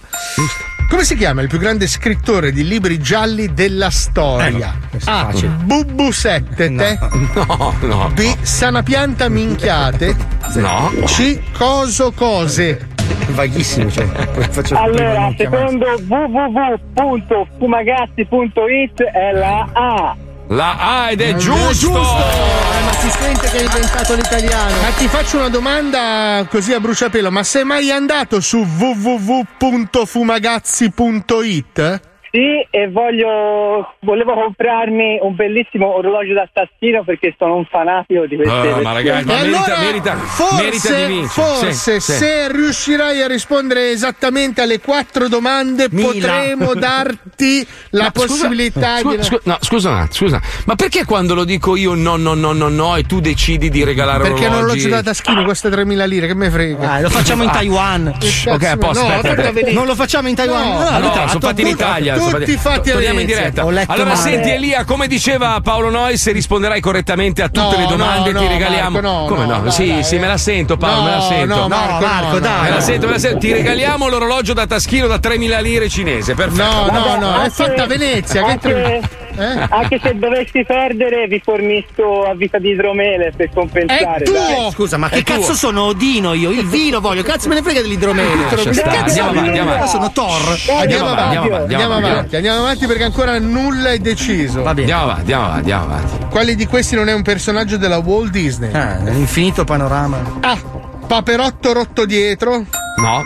Come si chiama il più grande scrittore di libri gialli della storia? questo è A. facile. Bubbu Settete. No, no. B. Sanapianta Minchiate. No. C. Coso Cose. Vaghissimo, cioè. Faccio Allora, secondo www.fumagazzi.it è la A. La A ed è Eh, giusto! È un assistente che ha inventato l'italiano. Ma ti faccio una domanda così a bruciapelo: ma sei mai andato su www.fumagazzi.it? Sì, e voglio volevo comprarmi un bellissimo orologio da taschino perché sono un fanatico di queste Ah, ma ragazzi, ma merita, allora, merita, forse, merita di vincere. forse Sì, sì. se riuscirai a rispondere esattamente alle quattro domande, Mila. potremo darti la Ma possibilità scusa, di. scusa- no, scusa un attimo, scusa. Ma perché quando lo dico io no, no, no, no, no e tu decidi di regalare Perché non l'ho orologi? da taschino, costa 3.000 lire, che me frega. Ah, lo facciamo in Taiwan. Ok, a posto, No, aspetta, aspetta, aspetta. vedi- Non lo facciamo in Taiwan. No, Ah, No, ritratto. sono fatti in Italia. Sono tutti fatti Torniamo in diretta. Allora, male. senti, Elia, come diceva Paolo Nois, se risponderai correttamente a tutte No, le domande, no, ti no, regaliamo. Marco, no, come no, no? dai, sì, dai. sì, me la sento, Paolo, No, me la sento. no, Marco, Marco, no, dai. Me la sento, me la sento. Ti regaliamo l'orologio da taschino da 3.000 lire cinese. Perfetto. No, no, no, è fatta a Venezia. Che Anche, tre- Eh? Anche se dovessi perdere, vi fornisco a vita di idromele per compensare. dai. Scusa, ma che È tuo. cazzo sono Odino io? Il vino voglio, cazzo me ne frega dell'idromele. Che stare, cazzo andiamo avanti, andiamo Io avanti. sono Thor. Andiamo, avanti, andiamo avanti, andiamo avanti, perché ancora nulla è deciso. Va bene. Andiamo avanti, andiamo avanti, andiamo avanti. Quale di questi non è un personaggio della Walt Disney? Ah, l'infinito panorama. A. Paperotto rotto dietro. No.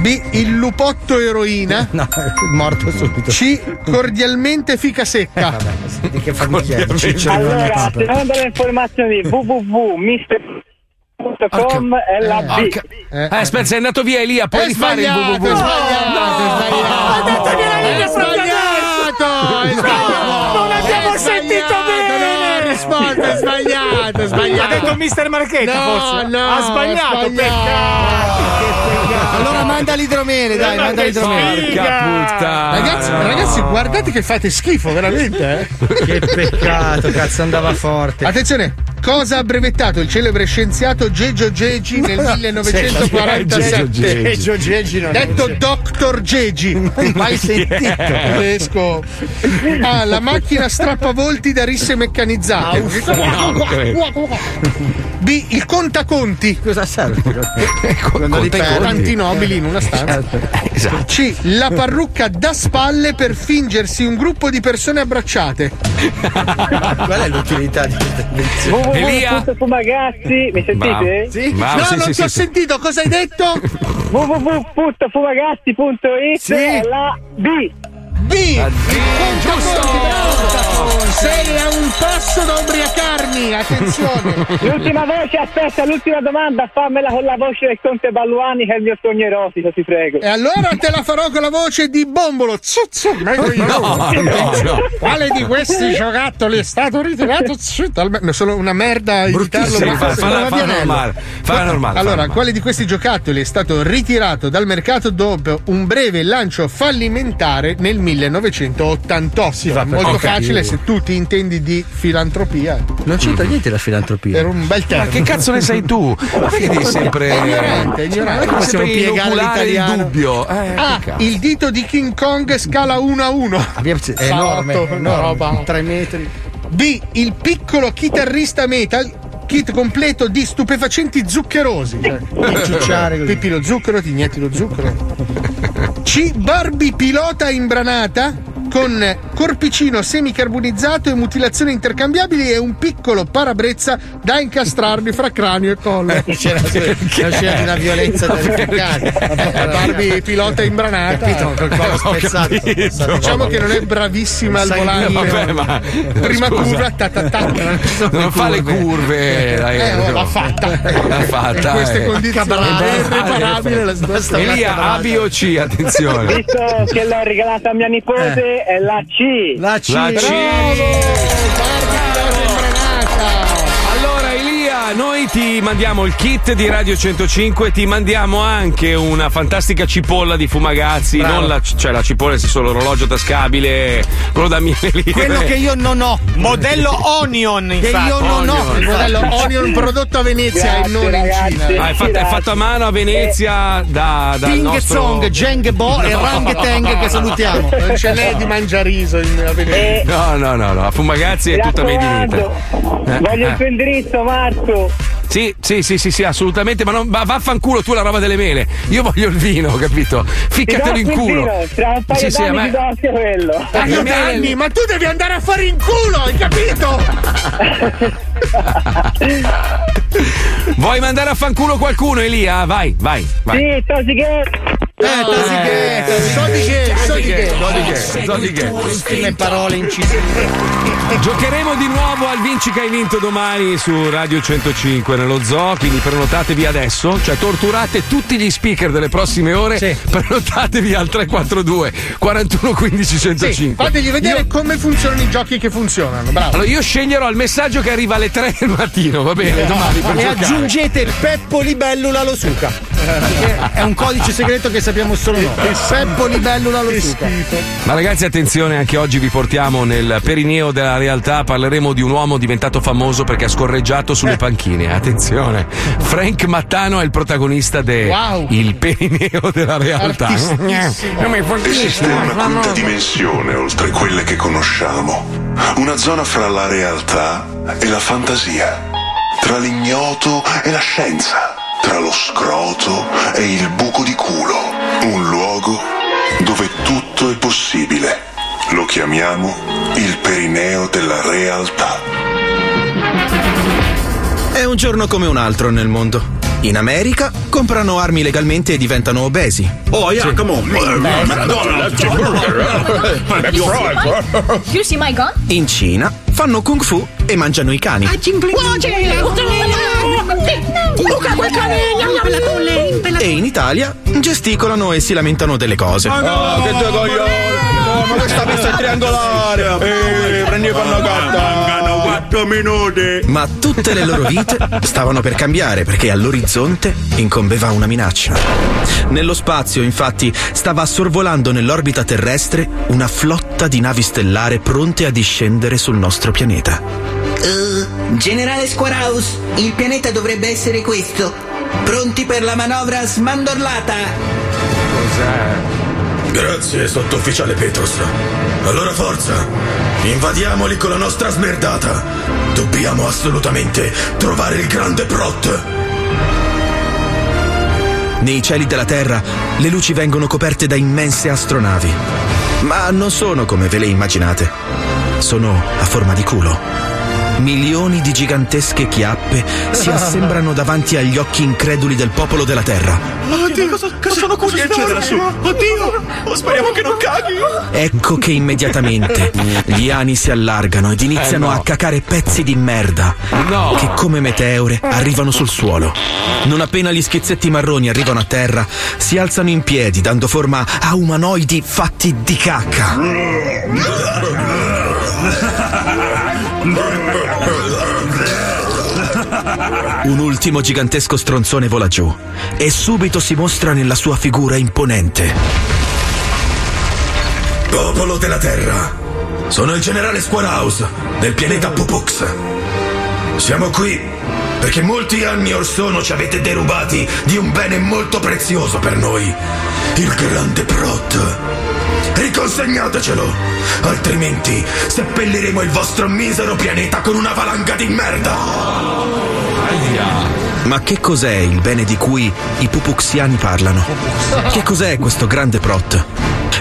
B. Il lupotto eroina. No, è morto subito. C. Cordialmente fica secca. Senti che fammi Allora, secondo le informazioni www.mister.com è la B. Porca- Eh, aspetta, sei andato via Elia, puoi rifare il www. è sbagliato, è sbagliato. È sbagliato, è sbagliato. Non abbiamo È sentito bene. Risposta, è sbagliato, è sbagliato. Ha detto Mister Marchetta, No, forse? no, ha sbagliato, sbagliato. peccato. Allora manda l'idromele, dai, Ma manda l'idromele. Ragazzi, ragazzi, guardate che fate schifo, veramente. Eh? Che peccato, cazzo, andava forte. Attenzione, cosa ha brevettato il celebre scienziato Geggio Gegi nel 1947? Geggio Gegi non è Detto Dr. Gegi. Mai sentito. Tedesco. Ah, la macchina strappavolti da risse meccanizzate. B. Il contaconti. Cosa serve? Quando conti. tanti nobili in una stanza. Esatto. C. La parrucca da spalle per fingersi un gruppo di persone abbracciate. Qual è l'utilità di questa invenzione? www.fumagazzi, mi sentite? Sì? Bravo, no, sì, non sì, ti ho sì, sì. sentito, cosa hai detto? www.fumagazzi.it Sì. la B. B. Giusto! Sei a un passo da ubriacarmi, attenzione. L'ultima voce, aspetta, l'ultima domanda, fammela con la voce del Conte Balluani che è il mio sogno erotico, ti prego. E allora te la farò con la voce di Bombolo. Zuzzu. No, no, no. Quale di questi giocattoli è stato ritirato? Me- Sono una merda imitarlo. Ma fa- falla Vianello. normale, falla normale, Allora, quale di questi giocattoli è stato ritirato dal mercato dopo un breve lancio fallimentare nel 1988? Sì, va, molto ok. facile se tu ti intendi di filantropia. Non c'entra niente la filantropia. Era un bel termine. Ma che cazzo ne sai tu? Ma perché devi sempre. Ignorante, è ignorante. Come Possiamo sempre piegare inoculare il l'italiano. dubbio. Eh, Ah, il dito di King Kong scala 1 a 1. È enorme, enorme. roba. Tre metri. B. Il piccolo chitarrista metal. Kit completo di stupefacenti zuccherosi. Cioè, ciucciare così. Pippi lo zucchero, ti inietti lo zucchero. C. Barbie pilota imbranata con corpicino semicarbonizzato e mutilazioni intercambiabili e un piccolo parabrezza da incastrarvi fra cranio e collo. C'era la scena di una violenza terrificante. La Barbie pilota imbranata. Capito, col collo Ho spezzato. capito. Diciamo che non è bravissima al volante. vabbè, ma- Prima scusa. curva, ta ta ta. Non fa le curve. Eh, oh, no. l'ha fatta. L'ha fatta. In queste eh. condizioni è irreparabile la situazione. Elia, A, B o C, attenzione. Visto che l'ho regalata a mia nipote, è la C. La C. La C. Allora noi ti mandiamo il kit di Radio 105, ti mandiamo anche una fantastica cipolla di Fumagazzi, Bravo. non la, cioè la cipolla è solo l'orologio tascabile, quello da mille lire. Quello che io non ho. Modello Onion, Che infatti. io non ho. Il modello Onion prodotto a Venezia e non in ragazzi. Cina. Ah, è, fatto, è fatto a mano a Venezia da, dal Ping nostro... Zong, Jeng Bo e No. Rang Teng che salutiamo. Non c'è lei di mangiariso in a Venezia. No, no, no, no, a Fumagazzi è tutta made in Italy. Eh, voglio eh. il tuo indirizzo, Marco. Sì, sì, sì, sì, sì, assolutamente, ma, non, ma vaffanculo tu la roba delle mele. Io voglio il vino, capito? Ficcatelo in culo. il vino, Tra un paio Sì, sì, a d'anni me- ti do anche quello. Me- d'anni, ma tu devi andare a fare in culo, hai capito? Vuoi mandare a fanculo qualcuno, Elia? Vai, vai, vai. Sì, Tosiche. Eh, tosi che, so di che, so di che. So di che, so di che. Ultime parole incisive. Giocheremo di nuovo al Vinci che hai vinto domani su Radio 105 nello zoo, quindi prenotatevi adesso, cioè torturate tutti gli speaker delle prossime ore, Sì. prenotatevi al 342 41 15 105. Sì, fategli vedere Io- come funzionano i giochi che funzionano, bravo. Allora io sceglierò il messaggio che arriva alle 3 del mattino, va bene, domani per E giocare. aggiungete Peppo Libellula lo suca. È un codice segreto che sappiamo solo noi. Peppo Libellula lo suca. Ma ragazzi, attenzione, anche oggi vi portiamo nel perineo della realtà. Parleremo di un uomo diventato famoso perché ha scorreggiato sulle panchine. Attenzione, Frank Mattano è il protagonista de Wow. Il perineo della realtà. Non mi Esiste una quinta dimensione oltre quelle che conosciamo. Una zona fra la realtà e la fantasia. Tra l'ignoto e la scienza. Tra lo scroto e il buco di culo. Un luogo dove tutto è possibile. Lo chiamiamo il perineo della realtà. È un giorno come un altro nel mondo. In America comprano armi legalmente e diventano obesi. Oh, yeah, come on. McDonald's. You see my gun? In Cina fanno kung fu e mangiano i cani. Luca, quel cane! E in Italia gesticolano e si lamentano delle cose. Ah, che due coglioni! Ma questa pista è triangolare! Ehi, prendi panna gatta! Mancano 4 minuti! Ma tutte le loro vite stavano per cambiare perché all'orizzonte incombeva una minaccia. Nello spazio, infatti, stava sorvolando nell'orbita terrestre una flotta di navi stellare pronte a discendere sul nostro pianeta. Eh, generale Squaraus, il pianeta dovrebbe essere questo. Pronti per la manovra smandorlata? Grazie, sottufficiale Petrus. Allora forza, invadiamoli con la nostra smerdata. Dobbiamo assolutamente trovare il grande Prot. Nei cieli della Terra le luci vengono coperte da immense astronavi. Ma non sono come ve le immaginate. Sono a forma di culo. Milioni di gigantesche chiappe si assembrano davanti agli occhi increduli del popolo della Terra. Oddio, cosa, cosa sono cosa succede lassù? Oddio, oh, speriamo che non caghi. Ecco che immediatamente gli ani si allargano ed iniziano Eh, no. a cacare pezzi di merda No. che come meteore arrivano sul suolo. Non appena gli schizzetti marroni arrivano a terra, si alzano in piedi dando forma a umanoidi fatti di cacca. Un ultimo gigantesco stronzone vola giù e subito si mostra nella sua figura imponente. Popolo della Terra, sono il generale Squaraus del pianeta Pupux. Siamo qui perché molti anni or sono ci avete derubati di un bene molto prezioso per noi, il grande Prot. Riconsegnatecelo, altrimenti seppelliremo il vostro misero pianeta con una valanga di merda. Ma che cos'è il bene di cui i pupuxiani parlano? Che cos'è questo grande prot?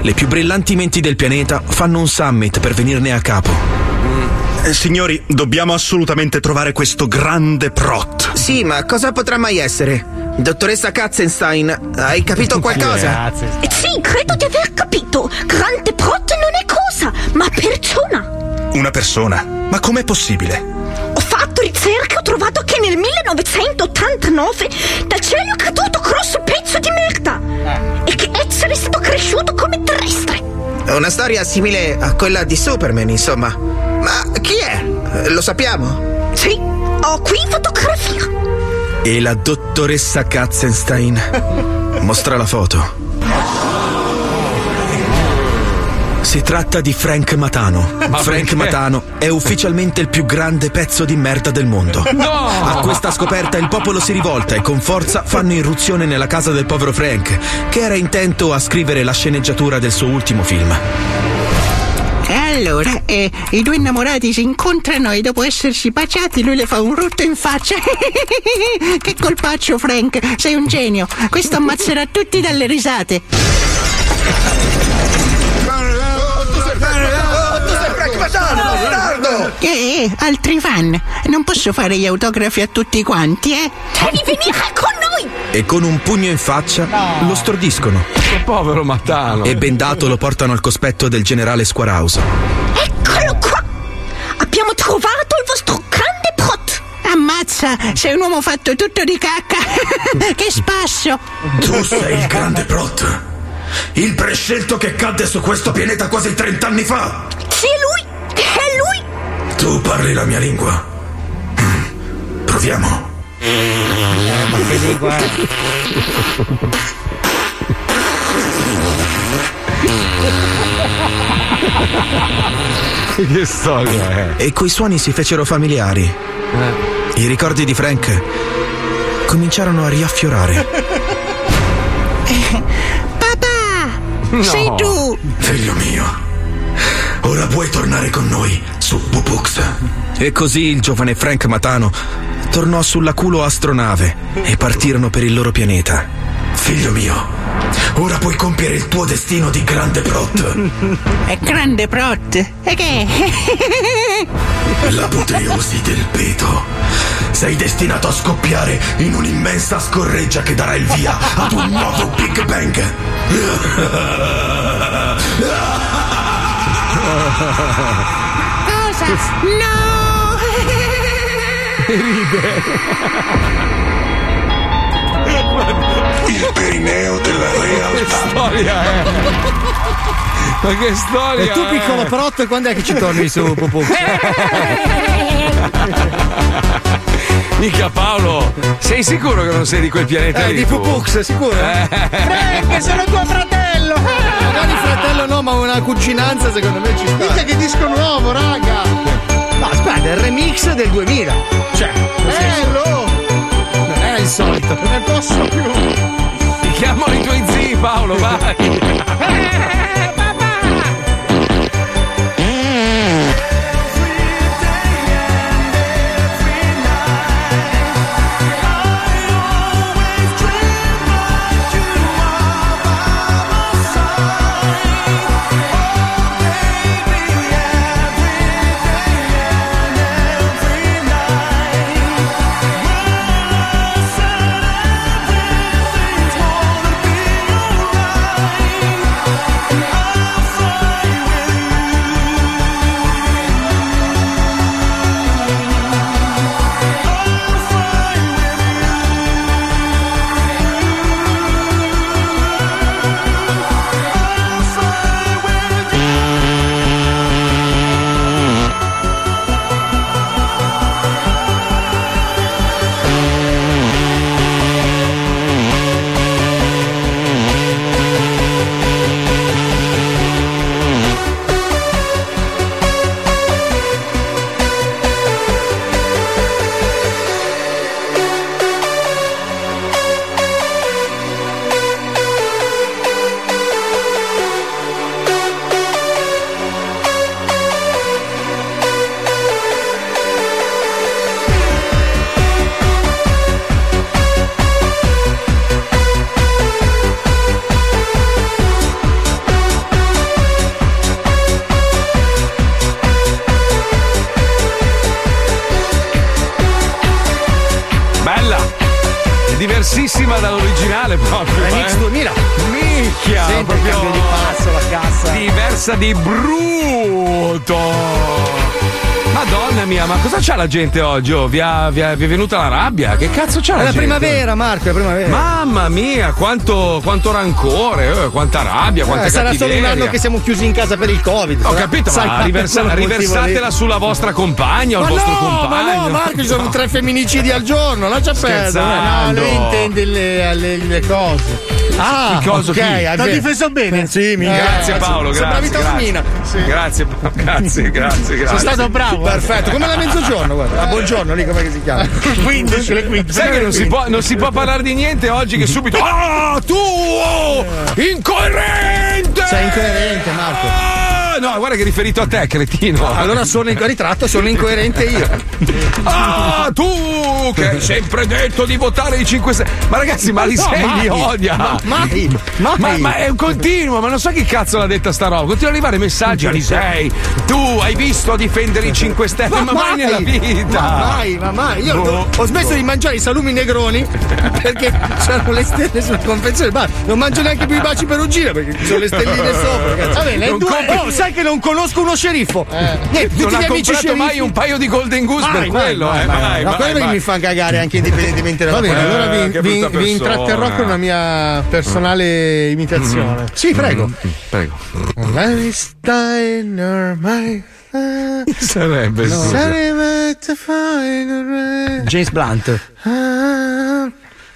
Le più brillanti menti del pianeta fanno un summit per venirne a capo. Eh, signori, dobbiamo assolutamente trovare questo grande prot. Sì, ma cosa potrà mai essere? Dottoressa Katzenstein, hai capito qualcosa? Sì, credo di aver capito. Grande prot non è cosa, ma persona. Una persona. Ma com'è possibile? Ho fatto ricerche, ho trovato che nel 1989 dal cielo è caduto grosso pezzo di merda. E che essere stato cresciuto come terrestre. È una storia simile a quella di Superman, insomma. Ma chi è? Eh, Lo sappiamo? Sì, ho qui fotografia. E la dottoressa Katzenstein mostra la foto. Si tratta di Frank Matano. Ma Frank perché? Matano è ufficialmente il più grande pezzo di merda del mondo. No! A questa scoperta il popolo si rivolta e con forza fanno irruzione nella casa del povero Frank, che era intento a scrivere la sceneggiatura del suo ultimo film. E allora, eh, i due innamorati si incontrano e dopo essersi baciati lui le fa un rutto in faccia. che colpaccio, Frank, sei un genio. Questo ammazzerà tutti dalle risate. Eh, eh, altri fan. Non posso fare gli autografi a tutti quanti, eh? Devi venire con noi! E con un pugno in faccia lo stordiscono. Povero Matano. E bendato lo portano al cospetto del generale Squaraus. Eccolo qua! Abbiamo trovato il vostro grande prot! Ammazza, sei un uomo fatto tutto di cacca. che spasso. Tu sei il grande Prot. Il prescelto che cadde su questo pianeta quasi 30 anni fa. Sì, è lui! Tu parli la mia lingua. Mm. Proviamo. Che lingua che storia è? E quei suoni si fecero familiari. Eh. I ricordi di Frank cominciarono a riaffiorare. Papà! No. Sei tu! Figlio mio. Ora puoi tornare con noi su Pupux. E così il giovane Frank Matano tornò sulla culo astronave e partirono per il loro pianeta. Figlio mio, ora puoi compiere il tuo destino di grande prot. È grande prot. E che? L'apoteosi del peto. Sei destinato a scoppiare in un'immensa scorreggia che darà il via ad un nuovo Big Bang. Cosa? No! Il perineo della realtà. storia è? Ma che storia! E tu è? piccolo protto quando è che ci torni su Pupù? Mica Paolo, sei sicuro che non sei di quel pianeta Eh, lì? di? Pupux, sicuro? Eh. Frank, sono tuo fratello! Magari fratello no, ma una cucinanza secondo me ci sta. Mica che disco nuovo, raga! No, aspetta, è il remix del 2000. Cioè, Bello! non è il solito. Non ne posso più! Ti chiamano i tuoi zii, Paolo, vai! Di brutto! Madonna mia, ma cosa c'ha la gente oggi? Oh, vi, è, vi è- vi è venuta la rabbia? Che cazzo c'ha È la, la primavera, Marco, è la primavera. Mamma mia, quanto, quanto rancore, eh, quanta rabbia, quanta Eh, sarà solo un cattiveria. anno che siamo chiusi in casa per il Covid. Ho capito, sai, ma riversa- riversatela sulla vostra compagna o Ma il vostro no, compagno. ma no, Marco, ci sono No. tre femminicidi al giorno, lascia perdere. No, lui intende le, le- le cose. Ah, Che cosa, ok, vero. difeso bene? Sì, mi Grazie Paolo, grazie. Grazie, grazie, Pa- grazie, grazie, grazie. Sono stato bravo. eh. Perfetto, come la mezzogiorno, guarda. A buongiorno, lì com'è che si chiama? 15, le 15. Sai che non si, può, non si può parlare di niente oggi che subito. Ah, tu! oh, incoerente! Sei incoerente, Marco. Ah, no, guarda che è riferito a te, cretino. Allora sono in ritratto, sono incoerente io. Ah, tu che hai sempre detto di votare i 5 Stelle. Ma ragazzi, ma li No, li odia. Ma- mai, mai. Ma, ma è un continuo, ma non so chi cazzo l'ha detta sta roba. Continua ad arrivare messaggi, Alisei. Tu hai visto a difendere i 5 Stelle, ma, mai nella vita. Ma mai, ma mai. Io Boh. ho smesso di mangiare i salumi negroni perché c'erano le stelle sulla confezione. Ma non mangio neanche più i baci perugina perché ci sono le stelline sopra. Vabbè, le Non due- Oh, sai che non conosco uno sceriffo? Niente, tutti non gli ha amici comprato sceriffi. mai un paio di Golden Goose per Mai, quello, mai, eh. mai, Mai, mai. No, mai, quello mi fa cagare anche indipendentemente dalla Va bene, Eh, allora vi, vi- vi intratterrò con una mia personale imitazione. Sì, prego. Prego. Larry Steiner, my Sarebbe scusa. Sarebbe James Blunt. Ah.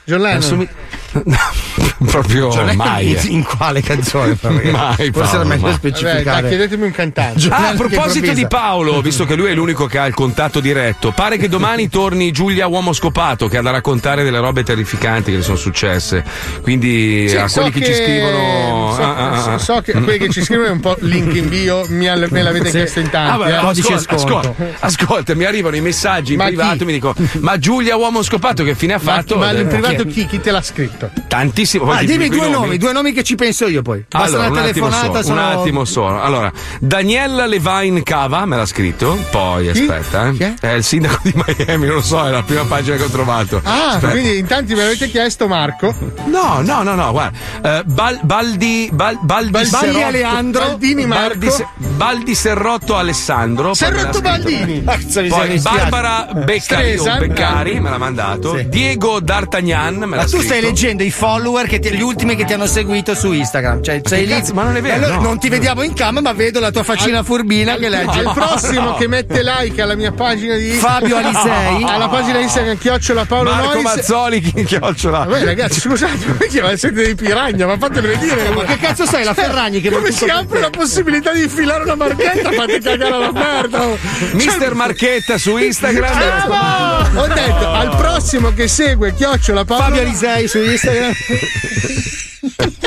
John Lennon. Proprio Cioè, mai. In, in quale canzone? Mai, Forse era meglio mai. specificare. Vabbè, dai, chiedetemi un cantante. Ah, a Che proposito di Paolo, visto che lui è l'unico che ha il contatto diretto, pare che domani torni Giulia Uomo Scopato che ha da raccontare delle robe terrificanti che le sono successe. Quindi Sì, a so quelli che, ci scrivono. so, ah, ah, ah. so- so che quelli che ci scrivono è un po' link in bio, mi al- me l'avete Sì. chiesto in Ah, tanti. beh, eh. ascolta, ascolta, ascolta, mi arrivano i messaggi in Ma privato chi? mi dicono ma Giulia uomo scopato che fine ha Ma, fatto? ma in Eh, privato chi- chi? Chi te l'ha scritto? Tantissimo. Ah, Vuoi dimmi due quei nomi, due nomi che ci penso io poi. Basta Allora, un una attimo, telefonata. solo, sono... un attimo solo. Allora, Daniela Levine Cava me l'ha scritto. Poi aspetta, eh. È il sindaco di Miami, non lo so, è la prima pagina che ho trovato. Ah, Aspetta. quindi in tanti me l'avete chiesto Marco. No, no, no, no, guarda. Eh, Bal- Baldi, Bal- Baldi, Baldi Serrotto- Aleandro. Baldini Marco. Baldi, Se- Baldi Serrotto Alessandro. Serrotto. Baldini. Mi Poi. Barbara Beccari. Beccari me l'ha mandato. Sì. Diego D'Artagnan me l'ha Ma tu scritto. stai leggendo i follower, che ti- gli ultimi che ti hanno seguito su Instagram. Cioè, sei lì. cazzo, ma non è vero, Allora, no. Non ti vediamo in cam, ma vedo la tua faccina furbina che legge. Al prossimo che mette like alla mia pagina di Fabio Alisei. alla pagina di Instagram chiocciola Paolo Marco Nois. Mazzoli, chi chiocciola. Vabbè ragazzi scusate, ma perché siete dei piragna? Ma fatemelo dire. Ma che cazzo sei, la Ferragni che Come si per apre la possibilità di infilare una marchetta? Fate cagare la merda. Mister Marchetta su Instagram. Bravo! Ho detto al prossimo che segue chiocciola Paolo Fabio Alisei su Instagram. Instagram.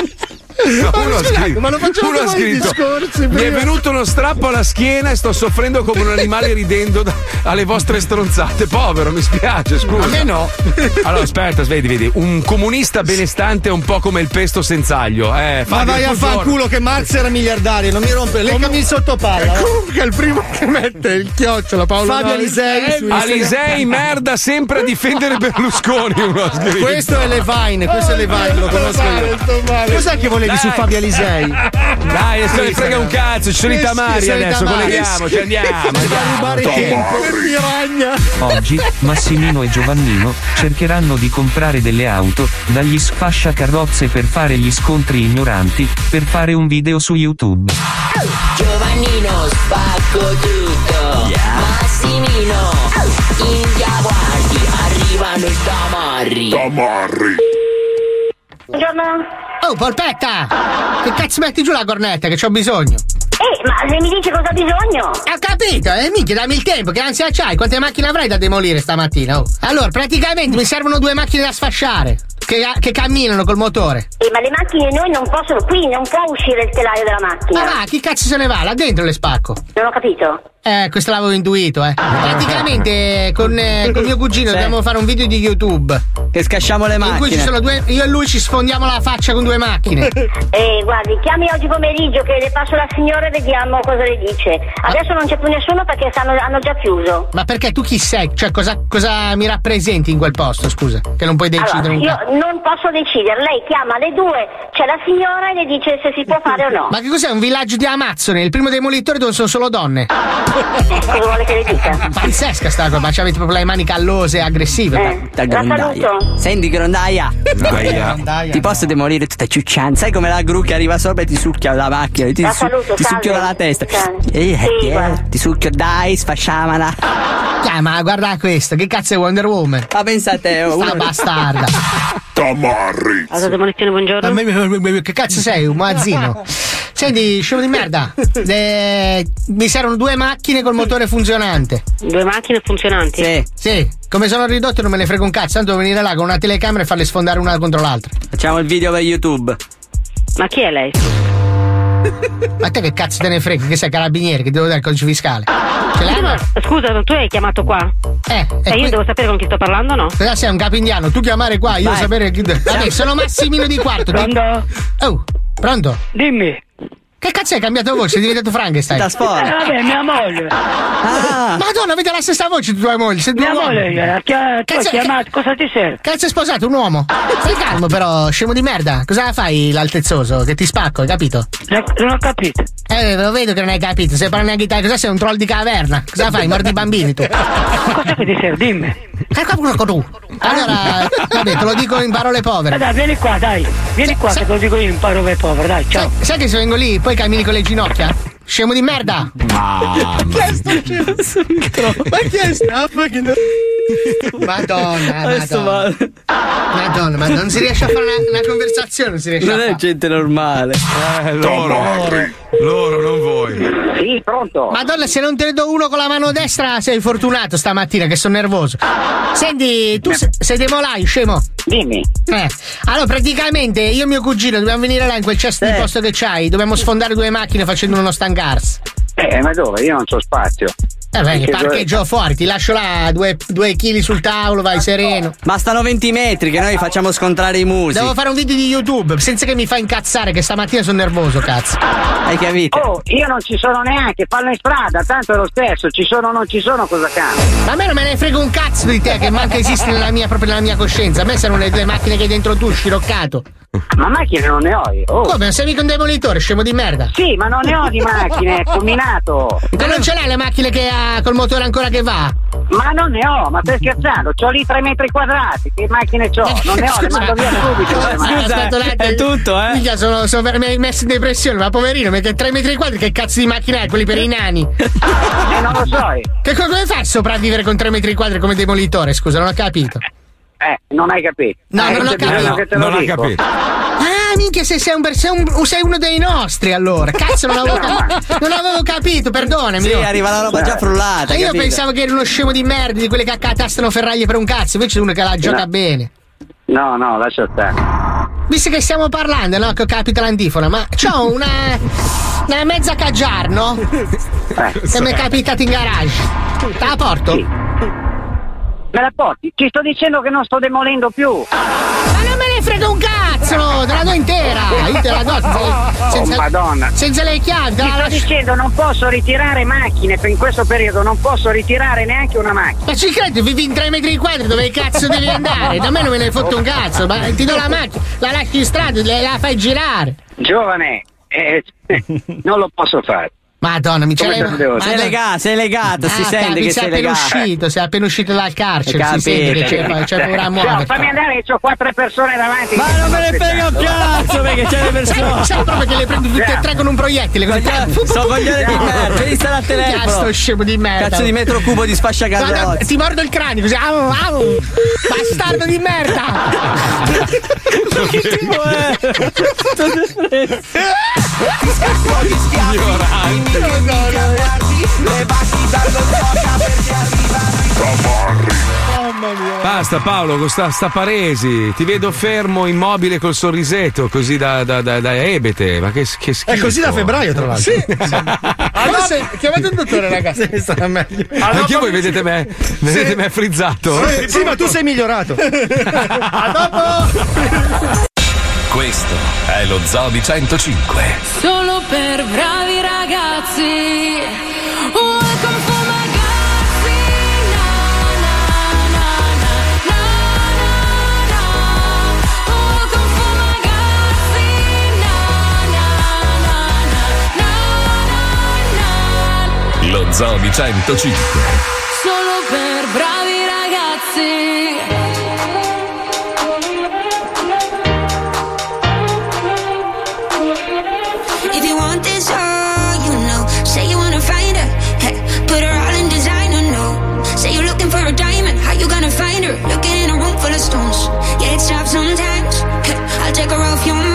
No, Ma uno scritto, ma non facciamo uno ha scritto, discorsi mi è prima?" venuto uno strappo alla schiena e sto soffrendo come un animale ridendo da- alle vostre stronzate. Povero, mi spiace, scusa. A me no. Allora, aspetta, vedi, vedi. Un comunista benestante è un po' come il pesto senza aglio. Eh, Ma vai a buongiorno. fanculo che Marx era miliardario, non mi rompe. Leccami il sottopalla. va. Comunque il primo che mette il chiocciola Paolo Fabio Nois. Alisei Instagram. Alisei, merda, sempre a difendere Berlusconi. Uno ha scritto. Questo è Levine, questo è Levine, lo conosco io. Cos'è che volevi su Dai. Fabio Alisei? Dai, adesso ne frega un cazzo, ci sono i tamari adesso, colleghiamoci, andiamo. rubare andiamo. tempo. Che piragna. Oggi, Massimino e Giovannino cercheranno di comprare delle auto dagli sfasciacarrozze per fare gli scontri ignoranti, per fare un video su YouTube. Giovannino spacco tutto Massimino India guardi Arrivano i tamarri Tamarri. Buongiorno. Oh, polpetta! Che cazzo metti giù la cornetta che c'ho bisogno? Eh, ma se mi dici cosa ha bisogno? Ho capito, eh, minchia, dammi il tempo, che ansia c'hai? Quante macchine avrai da demolire stamattina? Oh. Allora, praticamente mi servono due macchine da sfasciare, che, che camminano col motore. Eh, ma le macchine noi non possono, qui non può uscire il telaio della macchina. Ma va, chi cazzo se ne va? Là dentro le spacco. Non ho capito. Eh, questo l'avevo intuito, eh. Praticamente con, eh, con mio cugino Sì. dobbiamo fare un video di YouTube. Che scasciamo le In cui ci macchine. sono due. Io e lui ci sfondiamo la faccia con due macchine. Eh, guardi, chiami oggi pomeriggio che le passo la signora e vediamo cosa le dice. Adesso non c'è più nessuno perché stanno- hanno già chiuso. Ma perché tu chi sei? Cioè, cosa, cosa mi rappresenti in quel posto, scusa? Che non puoi decidere Allora, io non posso decidere, lei chiama alle due, c'è la signora e le dice se si può fare o no. Ma che cos'è? Un villaggio di Amazzone? Il primo demolitore dove sono solo donne. Cosa vuole che le dica? Pazzesca sta cosa, ma avete proprio le mani callose e aggressive. Eh, Da la grondaia. saluto. Senti, grondaia. Grondaia. Ti posso demolire tutta ciuccian. Sai come la gru che arriva sopra e ti succhia la macchina? Ti, La su- saluto, ti salve. succhia la testa. Salve. Eh, Sì, che guarda. ti succhio, dai, sfasciamala. Ah, ma guarda questo, che cazzo è Wonder Woman? Ma pensa a te, oh, uno- bastarda. Tamarri. Allora, demolizione, buongiorno. Che cazzo sei, un magazzino? Senti, scemo di merda. eh, mi servono due macchine col motore funzionante. Due macchine funzionanti? Sì. Sì, come sono ridotto non me ne frega un cazzo, tanto devo venire là con una telecamera e farle sfondare una contro l'altra. Facciamo il video per YouTube. Ma chi è lei? Ma te che cazzo te ne frega? Che sei carabiniere, che devo dare il codice fiscale? Ce l'hai? Ma, scusa, tu hai chiamato qua? Eh, E io qui- devo sapere con chi sto parlando, no? Cosa sei un capo indiano? Tu chiamare qua, io Vai. sapere chi. Vabbè, sono Massimino di quarto. di- Pronto? Oh, pronto? Dimmi. Che cazzo hai cambiato voce? Sei diventato Frankenstein. Da sfora. Eh, vabbè, mia moglie. Ah, Madonna, avete la stessa voce tu tua moglie. Mia moglie, eh, chi ha- tu hai Cazzo- chiamato, cosa ti serve? Cazzo è sposato un uomo? Stai calmo però, scemo di merda. Cosa fai l'altezzoso? Che ti spacco, hai capito? Non ho capito. Eh, lo vedo che non hai capito. Se parli neanche te, cosa sei un troll di caverna? Cosa fai? Mordi i bambini tu. Cosa che ti serve? Dimmi. Eh, qualcuno con tu. Allora, vabbè, te lo dico in parole Eh, povere. dai, vieni qua, dai. Vieni qua, Sa- che te lo dico io in paro per povero, dai, ciao. Sai, sai che se vengo lì, poi cammini con le ginocchia? Scemo di merda! Ma chi è sta? Ma chi è sta? Madonna, Adesso madonna. Madonna, ma non si riesce a fare una, una conversazione, non si riesce Non a è fare. gente normale. Eh, loro. Loro, non voi. Sì, pronto. Madonna, se non te ne do uno con la mano destra sei fortunato stamattina che sono nervoso. Senti, tu se- sei demolai, scemo. Dimmi. Eh. Allora, praticamente io e mio cugino dobbiamo venire là in quel cesto di posto che c'hai, dobbiamo sfondare due macchine facendo uno stangars. Eh, ma dove? Io non c'ho spazio. Eh beh, Che parcheggio fuori, ti lascio là due, due chili sul tavolo, vai sereno. Bastano 20 metri che noi facciamo scontrare i musi. Devo fare un video di YouTube, senza che mi fa incazzare, che stamattina sono nervoso, cazzo. Hai capito? Oh, io non ci sono neanche, fallo in strada, tanto è lo stesso, ci sono o non ci sono, cosa cambia? Ma a me non me ne frega un cazzo di te che manca esiste nella mia, proprio nella mia coscienza. A me servono le due macchine che hai dentro tu, sciroccato. Ma macchine non ne ho io. Oh. Come? Non sei mica un demolitore, scemo di merda? Sì, ma non ne ho di macchine, combinato. Ma non ce l'hai le macchine che ha col motore ancora che va? Ma non ne ho, ma stai scherzando? C'ho lì 3 metri quadrati, che macchine c'ho? Non ne ho, le mando via subito. le macchine. Aspetta un attimo. eh? Minchia, sono, sono messo in depressione, ma poverino, perché 3 metri quadri che cazzo di macchina è? Quelli per i nani. Eh, non lo so. Che co- come fai a sopravvivere con 3 metri quadri come demolitore? Scusa, non ho capito. Eh, non hai capito. No, Eh, non ho capito. Non dico. capito. Minchia, se sei, un, sei, un- sei uno dei nostri allora. Cazzo, non avevo, cap- non avevo capito, perdonami. Sì, arriva la roba già frullata, E io capito? pensavo che eri uno scemo di merda, di quelli che accatastano ferraglie per un cazzo, invece è uno che la gioca No. bene. No, no, lascia stare. Visto che stiamo parlando, no? Che capita l'antifona, ma c'ho una. una mezza cagiar, no? Eh. Che mi è capitata in garage. Te la porto? Me la porti? Ti sto dicendo che non sto demolendo più. Ma non me ne frega un cazzo! Te la do intera! Io te la do senza, senza- oh, Madonna. senza le chiavi, Ti sto lascio- dicendo non posso ritirare macchine, per in questo periodo non posso ritirare neanche una macchina. Ma ci credi, vivi in 3 metri quadri, dove cazzo devi andare? Da me non me ne fotte un cazzo, ma ti do la macchina, la lasci in strada, la fai girare. Giovane, eh, non lo posso fare. Madonna, mi c'è Sei legato, sei legato, si Ah, sente che sei sei appena legato. uscito, sei appena uscito dal carcere, si sente che c'è, c'è paura a muovere. fammi andare che ho quattro persone davanti. Ma non me ne frega un cazzo perché c'è le persone. Sai proprio che le prendo tutte e tre con un proiettile. Sto coglione di merda, devi stare al telefono. Cazzo scemo di merda. Cazzo di metro cubo di Guarda, sfasciacarrozze. ti mordo il cranio così. Au, au. Bastardo di merda. Ma che tipo è? Basta Paolo, con sta, sta paresi. Ti vedo fermo, immobile col sorrisetto, così da, da, da, da ebete. Ma che, che schifo. È così da febbraio, tra l'altro. Sì. Forse chiamate un dottore, ragazzi. Sì, sarà meglio. Anche voi vedete me, vedete me frizzato? Sì, sì, ma tu sei migliorato. A dopo. Questo è lo Zoo di 105. Solo per bravi ragazzi. Welcome for my. Lo Zoo di 105. Solo per bravi ragazzi. Find her? Looking in a room full of stones. Yeah, it's tough sometimes. I'll take her off your mind.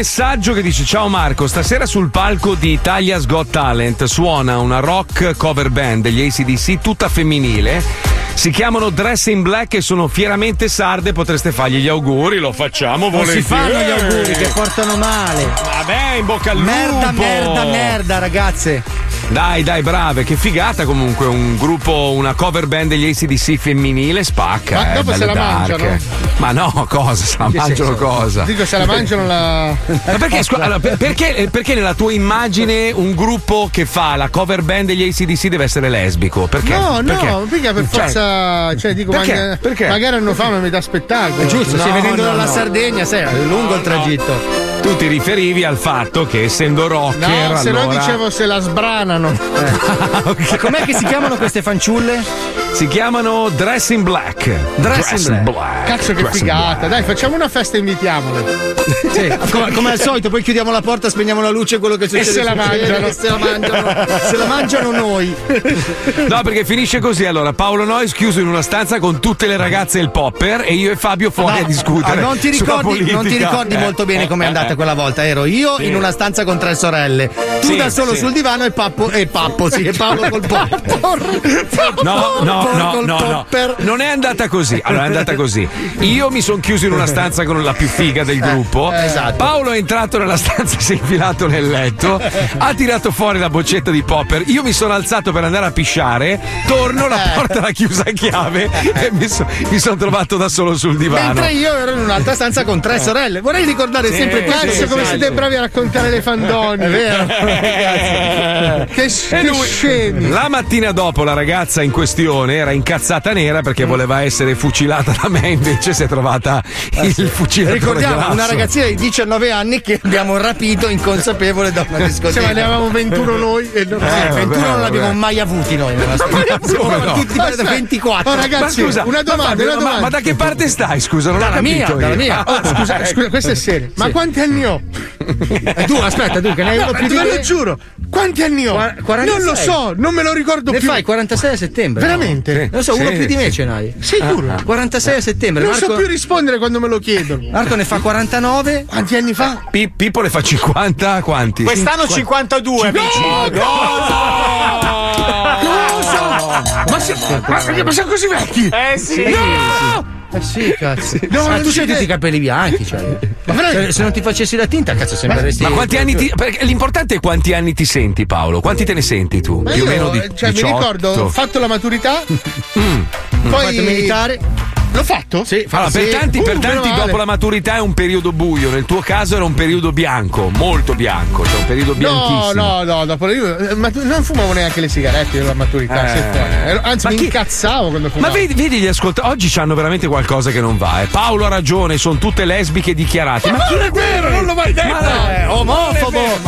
Messaggio che dice Ciao Marco, stasera sul palco di Italia's Got Talent suona una rock cover band degli ACDC tutta femminile. Si chiamano Dress in Black e sono fieramente sarde, potreste fargli gli auguri, lo facciamo Non volentieri. si fanno gli auguri che portano male. Vabbè, in bocca al Merda, lupo. merda, merda, ragazze. Dai, dai, brave, che figata comunque, un gruppo, una cover band degli ACDC femminile spacca. Ma eh, dopo se la dark. mangiano? Ma no, cosa? Se la Che mangiano senso? cosa? Dico, se la mangiano la. Ma perché, scu- allora, per- perché, eh, perché nella tua immagine un gruppo che fa la cover band degli ACDC deve essere lesbico? Perché? No, Perché? no, mica per Cioè, forza. Cioè, dico, Perché? magari, Perché? magari hanno fame a metà spettacolo. È giusto, No, stai venendo no, dalla no. Sardegna, sai, è lungo il tragitto. Tu ti riferivi al fatto che essendo rocker No, se allora... no dicevo se la sbranano. Ma com'è che si chiamano queste fanciulle? Si chiamano Dress in Black. Dress in Black. Cazzo, che Dress figata. Dai, facciamo una festa e invitiamole. Sì, come, come al solito, poi chiudiamo la porta, spegniamo la luce, quello che succede. se la mangiano. e Se la mangiano, se la mangiano noi. No, perché finisce così. Allora, Paolo Nois chiuso in una stanza con tutte le ragazze e il popper e io e Fabio fuori No, a discutere. non, ti ricordi, non ti ricordi Eh, molto bene eh, com'è eh, andata eh. quella volta. Ero io Sì. in una stanza con tre sorelle. Tu Sì, da solo sì. sul divano e Pappo e Pappo, sì, e Paolo col popper. No, no, no, no, no. Non è andata così. Allora, è andata così. Io mi sono chiuso in una stanza con la più figa del gruppo. eh, esatto. Paolo è entrato nella stanza, si è infilato nel letto, ha tirato fuori la boccetta di popper. Io mi sono alzato per andare a pisciare, torno, la Eh. porta l'ha chiusa a chiave e mi, so- mi sono trovato da solo sul divano. Mentre io ero in un'altra stanza con tre sorelle. Vorrei ricordare Sì, sempre. Cazzo, come siete bravi a raccontare le fandonie. È vero. Che, che scemi. La mattina dopo la ragazza in questione era incazzata nera perché voleva essere fucilata da me, invece si è trovata il fucilatore Ricordiamo grasso. una ragazzina di 19 anni che abbiamo rapito inconsapevole da una discoteca. Sì, ma ne avevamo 21 noi e non Eh, vabbè, 21 non vabbè. l'abbiamo mai avuti noi. Siamo no? tutti da 24. Oh, ragazzi, Ma scusa, una domanda, ma, una ma- domanda. ma da che parte stai? Scusa, non Dalla mia, dalla mia. Oh, scusa, scusa, questo è serio. Ma Sì. quanti anni ho? Eh, tu, aspetta, tu che ne hai No, uno più di te me. lo giuro. Quanti anni ho? Qua- 46. Non lo so, non me lo ricordo Ne più. fai 46 a settembre? Veramente? Non lo so, uno Sì, più di me sì. ce n'hai. Sicuro? Ah, 46 a settembre. Non Marco, so più rispondere quando me lo chiedono. Marco ne fa 49. Quanti anni fa? Pi- Pippo ne fa 50, quanti? Quest'anno 52, amici. Ma, se- ma, ma siamo così vecchi? Eh sì. No! Eh sì, cazzo. No, ma non tu c'hai tutti i capelli bianchi, cioè. Se, se non ti facessi la tinta, cazzo, sembreresti. Ma quanti anni ti. perché l'importante è quanti anni ti senti, Paolo? Quanti te ne senti tu? Ma Più o meno di cioè, mi 18. ricordo, ho fatto la maturità, Mm. poi fatto militare? L'ho fatto? Sì, Allora, sì. per tanti, Uh, per tanti male. dopo la maturità è un periodo buio. Nel tuo caso era un periodo bianco, molto bianco, cioè un periodo No, bianchissimo. no, no, dopo io eh, ma non fumavo neanche le sigarette della maturità, Eh. Ero- Anzi, Ma mi chi- incazzavo quando Ma fumavo. vedi, vedi gli ascoltatori, oggi c'hanno veramente qualcosa che non va. Eh. Paolo ha ragione, sono tutte lesbiche dichiarate. Ma chi non è vero, non l'ho mai detto! Ma Eh, omofobo! Mia.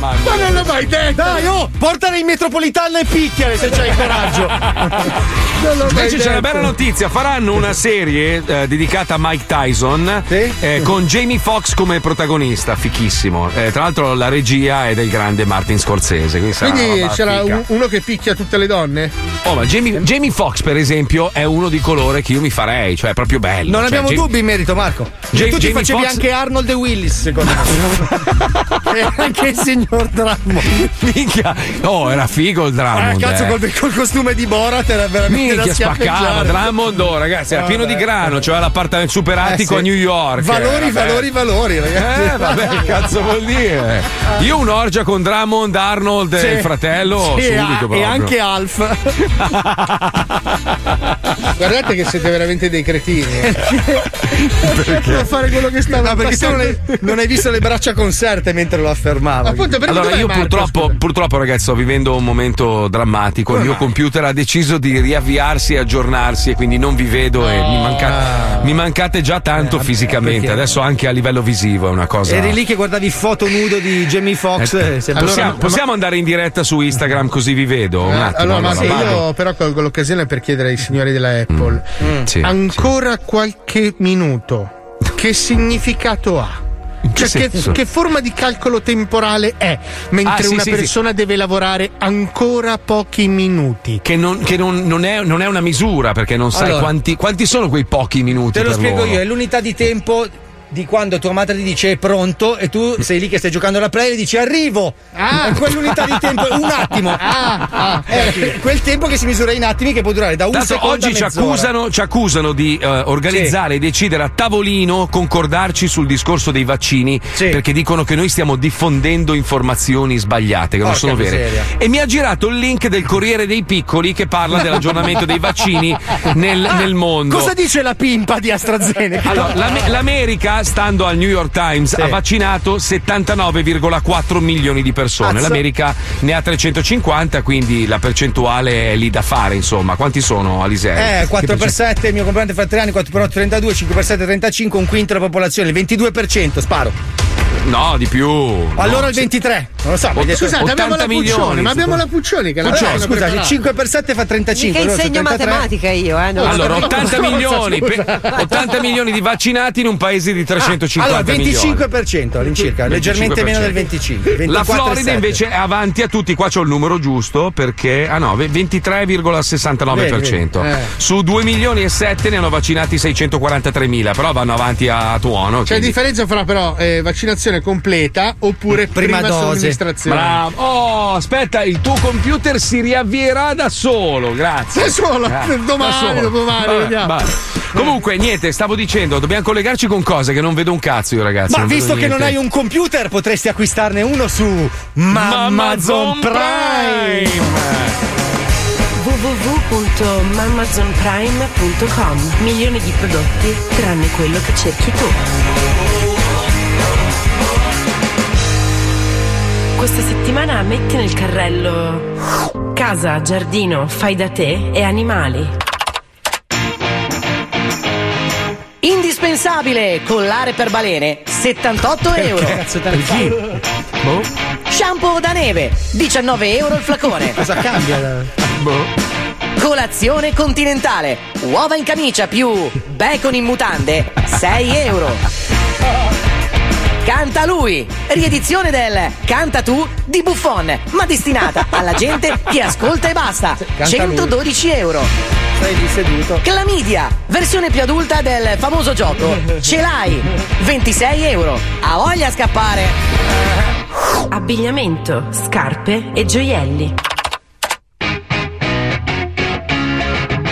Ma non l'ho mai detto! Dai, oh, portala in metropolitana e picchiale se c'hai il coraggio. Non l'ho mai Invece c'è una detto. bella notizia, faranno una serie eh, dedicata a Mike Tyson Sì? eh, con Jamie Foxx come protagonista, fichissimo. Eh, tra l'altro la regia è del grande Martin Scorsese. Quindi, Quindi c'era un- uno che picchia tutte le donne? Oh, ma Jamie, Jamie Foxx, per esempio, è uno di colore che io mi farei, cioè è proprio bello. Non Cioè, abbiamo Jamie- dubbi in merito, Marco. Jamie- tu ti Jamie facevi Foxx- anche Arnold e Willis, secondo me. e anche il signor Drummond. Minchia, oh, era figo il Eh, Drummond. cazzo, eh. col, col costume di Borat era veramente Minchia, da spaccava. Drummond, oh, ragazzi, era pieno di grano, cioè l'appartamento super attico Eh, a sì. New York. Valori, eh, vabbè. valori, valori, ragazzi. Eh, vabbè, che cazzo vuol dire? Io un'orgia con Drummond, Arnold e Sì. il fratello, Sì, subito e anche Alf. Guardate che siete veramente dei cretini. eh. Perché? Fare quello che stava No, perché tu non hai, non hai visto le braccia conserte mentre lo affermava. Appunto, Allora, io Marco, purtroppo, purtroppo, ragazzi, sto vivendo un momento drammatico. Il mio computer ha deciso di riavviarsi e aggiornarsi, e quindi non vi vedo e mi, manca- mi mancate già tanto fisicamente. perché? Adesso anche a livello visivo è una cosa. Eri lì che guardavi foto nudo di Jamie Foxx. Eh, e sei possiamo, allora- possiamo andare in diretta su Instagram così vi vedo? Un Eh, attimo. allora, Marco, allora, vado. io però colgo l'occasione per chiedere ai signori della Apple sì, ancora qualche minuto. Che significato ha Cioè, che, che forma di calcolo temporale è? Mentre Ah, sì, una sì, sì. persona deve lavorare ancora pochi minuti. Che, non, che non- non è, non è una misura, perché non sai Allora. quanti, quanti sono quei pochi minuti. Te lo spiego loro. io, è l'unità di tempo di quando tua madre ti dice è pronto e tu sei lì che stai giocando alla play e dici arrivo. Ah. Quell'unità di tempo, un attimo. Ah, ah, È quel tempo che si misura in attimi che può durare da un Tanto secondo oggi a ci accusano, ci accusano di eh, organizzare e decidere a tavolino, concordarci sul discorso dei vaccini, perché dicono che noi stiamo diffondendo informazioni sbagliate, che non Porca sono vere. miseria. E mi ha girato il link del Corriere dei Piccoli che parla dell'aggiornamento dei vaccini nel, Ah, nel mondo. Cosa dice la pimpa di AstraZeneca? Allora, l'Am- l'America, stando al New York Times, ha vaccinato 79,4 milioni di persone. Cazzo. L'America ne ha 350, quindi la percentuale è lì da fare, insomma. Quanti sono, Alisei? Eh, 4 Che per percent- 7, il mio compleanno fa 3 anni, 4 per 8, 32, 5 per 7, 35, un quinto della popolazione, il 22%, sparo. No, di più. Allora No, il se- 23, non lo so. detto- Scusate, abbiamo la 80 Puccioni, milioni, ma abbiamo la Puccioni che la Allora, l'hanno scusa, il preparata. 5 per 7 fa 35. Mica allora insegno 73. matematica io, eh. non- Allora, 80 Scusa, milioni, pe- 80 milioni di vaccinati in un paese di 350 allora, milioni. 25% all'incirca, leggermente meno del 25. La 24,7. Florida invece è avanti a tutti, qua c'ho il numero giusto perché ah no, ve- 23,69%. Vedi, vedi. Eh. Su 2 milioni e 7 ne hanno vaccinati 643 mila, però vanno avanti a tuono. C'è quindi- differenza fra però eh, vaccinazione completa oppure prima, Prima dose. somministrazione. Bravo. Oh, aspetta, il tuo computer si riavvierà da solo, grazie. Da solo, Eh, domani, da solo. dopodomani, Vabbè, vediamo. vabbè. Comunque, niente, stavo dicendo, dobbiamo collegarci con cose che non vedo un cazzo io, ragazzi. Ma visto che non hai un computer, potresti acquistarne uno su Amazon Amazon Prime. www.mamazonprime.com Milioni di prodotti tranne quello che cerchi tu. Questa settimana metti nel carrello casa, giardino, fai da te e animali. Indispensabile collare per balene 78 euro. cazzo te ne fai? Boh. Shampoo da neve 19 euro il flacone. Cosa cambia? Colazione continentale uova in camicia più bacon in mutande 6 euro. Canta lui, riedizione del Canta tu di Buffon, ma destinata alla gente che ascolta e basta. Canta 112 euro. Stai lì seduto. Clamidia, versione più adulta del famoso gioco. Ce l'hai, 26 euro. Ha voglia a scappare. Abbigliamento, scarpe e gioielli.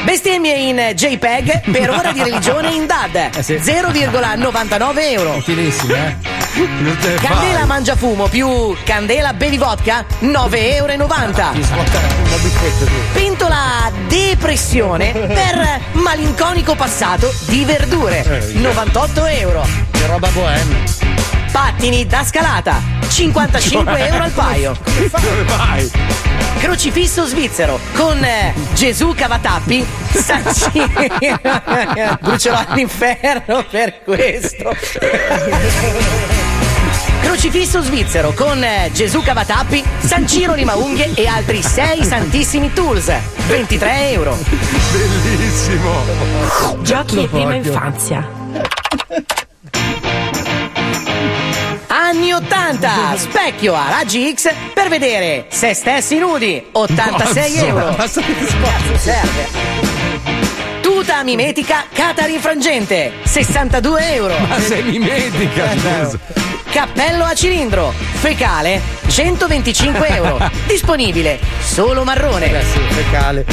Bestemmie in JPEG per ora di religione in DAD. 0,99 euro. Utilissimo, eh? Candela mangiafumo più candela bevi vodka 9,90 euro. Pentola depressione per malinconico passato di verdure 98 euro. Che roba bohème. Pattini da scalata 55 euro al paio. Dove vai? Crocifisso svizzero con eh, Gesù Cavatappi Sanci Brucerò all'inferno per questo Crocifisso svizzero con eh, Gesù Cavatappi San Ciro Rimaunghie e altri 6 santissimi tools 23 euro Bellissimo. Giochi e prima infanzia. Anni 80 Specchio a raggi X per vedere se stessi nudi. 86 Cazzo, euro. basta che Cazzo serve. Tuta mimetica Cata rinfrangente. 62 euro. Ma sei mimetica, scusa. Cappello a cilindro. Fecale 125 euro. Disponibile solo marrone. Eh sì, fecale.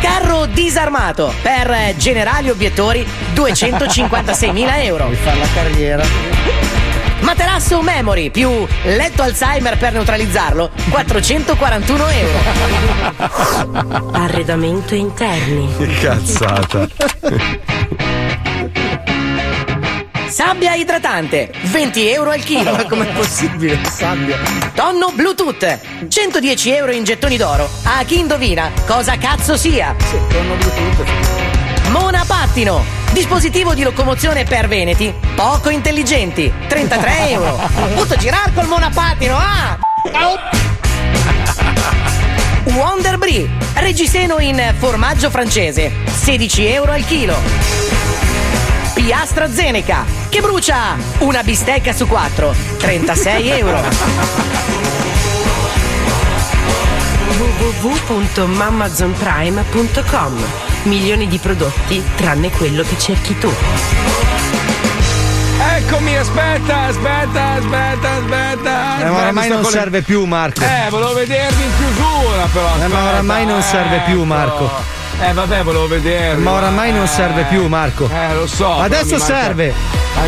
carro disarmato per generali obiettori 256.000 euro. Devi fare la carriera. Materasso memory più letto Alzheimer per neutralizzarlo 441 euro Arredamento interni. Che cazzata. sabbia idratante 20 euro al chilo Ma com'è possibile? Sabbia. tonno bluetooth 110 euro in gettoni d'oro a chi indovina cosa cazzo sia Tonno Bluetooth. Monapattino dispositivo di locomozione per veneti poco intelligenti 33 euro. Posso girare col monapattino ah! Wonder Brie reggiseno in formaggio francese 16 euro al chilo. Piastra Zeneca che brucia! Una bistecca su quattro, 36 euro. www.mamazonprime.com Milioni di prodotti tranne quello che cerchi tu. Eccomi, aspetta, aspetta, aspetta, aspetta. Eh, ma oramai sto non le- serve più, Marco. Eh, volevo vedervi in chiusura, però. Eh, ma oramai non serve più, ecco. Marco. Eh, vabbè, volevo vedervi. Ma oramai non Eh, serve più, Marco. Eh, lo so. Adesso manca- serve.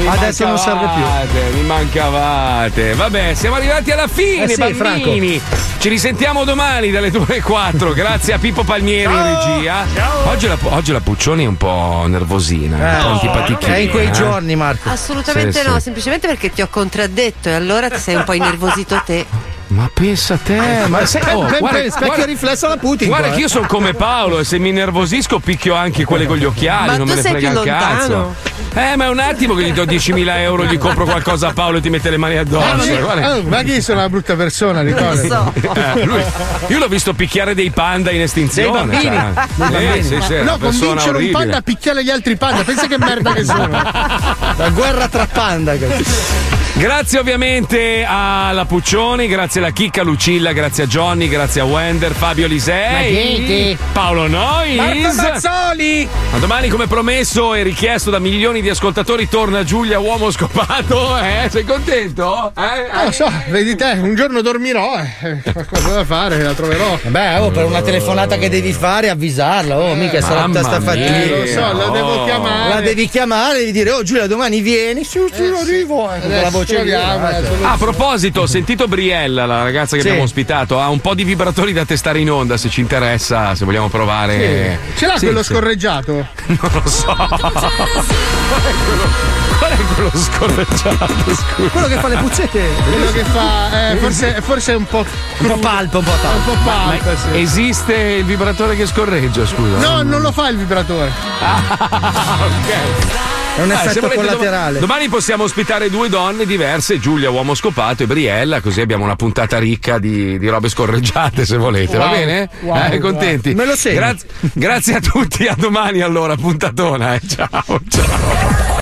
Adesso non serve più. mancavate, Mi mancavate. Vabbè, siamo arrivati alla fine, Eh sì, bambini. Ci risentiamo domani dalle 2 alle 4. Grazie a Pippo Palmieri in regia. Oggi la, oggi la Puccioni è un po' nervosina, un po' antipatichina. È in quei eh. giorni, Marco. Assolutamente Sì, no, sì. semplicemente perché ti ho contraddetto e allora ti sei un po' innervosito te. Ma pensa a te, ma sai, oh, Ben- guarda, ben- specchio guarda- riflesso alla Putin. Guarda che io eh. sono come Paolo e se mi innervosisco picchio anche quelle con gli occhiali, Ma non tu me ne sei frega un cazzo. Eh, ma è un attimo che gli do 10.000 euro, gli compro qualcosa a Paolo e ti mette le mani addosso. Eh, guarda. oh, ma che io sono una brutta persona, ricorda. Eh, lui- io l'ho visto picchiare dei panda in estinzione. Dei bambini. cioè. Dei bambini. sì, sì, no, convincere un panda a picchiare gli altri panda. Pensa che merda che sono. La guerra tra panda. Grazie ovviamente alla Puccioni, grazie alla Chicca Lucilla, grazie a Johnny, grazie a Wender, Fabio Lisei? Paolo Nois. Marco Mazzoli! Ma domani, come promesso e richiesto da milioni di ascoltatori, torna Giulia Uomo Scopato. Eh? Sei contento? Eh? Non lo so, vedi te, un giorno dormirò, eh, qualcosa da fare, la troverò. Beh, oh, per una telefonata che devi fare, avvisarla. Oh, mica sarà tutta sta fatica. Eh, lo so, la devo chiamare. La devi chiamare, devi dire, oh Giulia, domani vieni. Sì, sì, arrivo. Eh, con la Adesso voce lì, proviamo, adesso Ah, a proposito, ho sentito Briella, la ragazza che Sì. abbiamo ospitato, ha un po' di vibratori da testare in onda se ci interessa, se vogliamo provare. Sì. Ce l'ha Sì, quello sì. scorreggiato? Non lo so. Qual è quello scorreggiato? Scusa. Quello che fa le puzzette. Quello che fa, eh, forse, forse è un po'. Un po' palpo, un po' palpo. Un po' palpa, sì. Esiste il vibratore che scorreggia, scusa. No, non lo fa il vibratore. È un Ah, effetto collaterale. dom- domani possiamo ospitare due donne diverse, Giulia, uomo scopato, e Briella, così abbiamo una puntata ricca di, di robe scorreggiate, se volete, va Wow, bene? wow, eh, contenti? wow. Me lo segno. Grazie, grazie a tutti, a domani allora, puntatona, eh. ciao, ciao.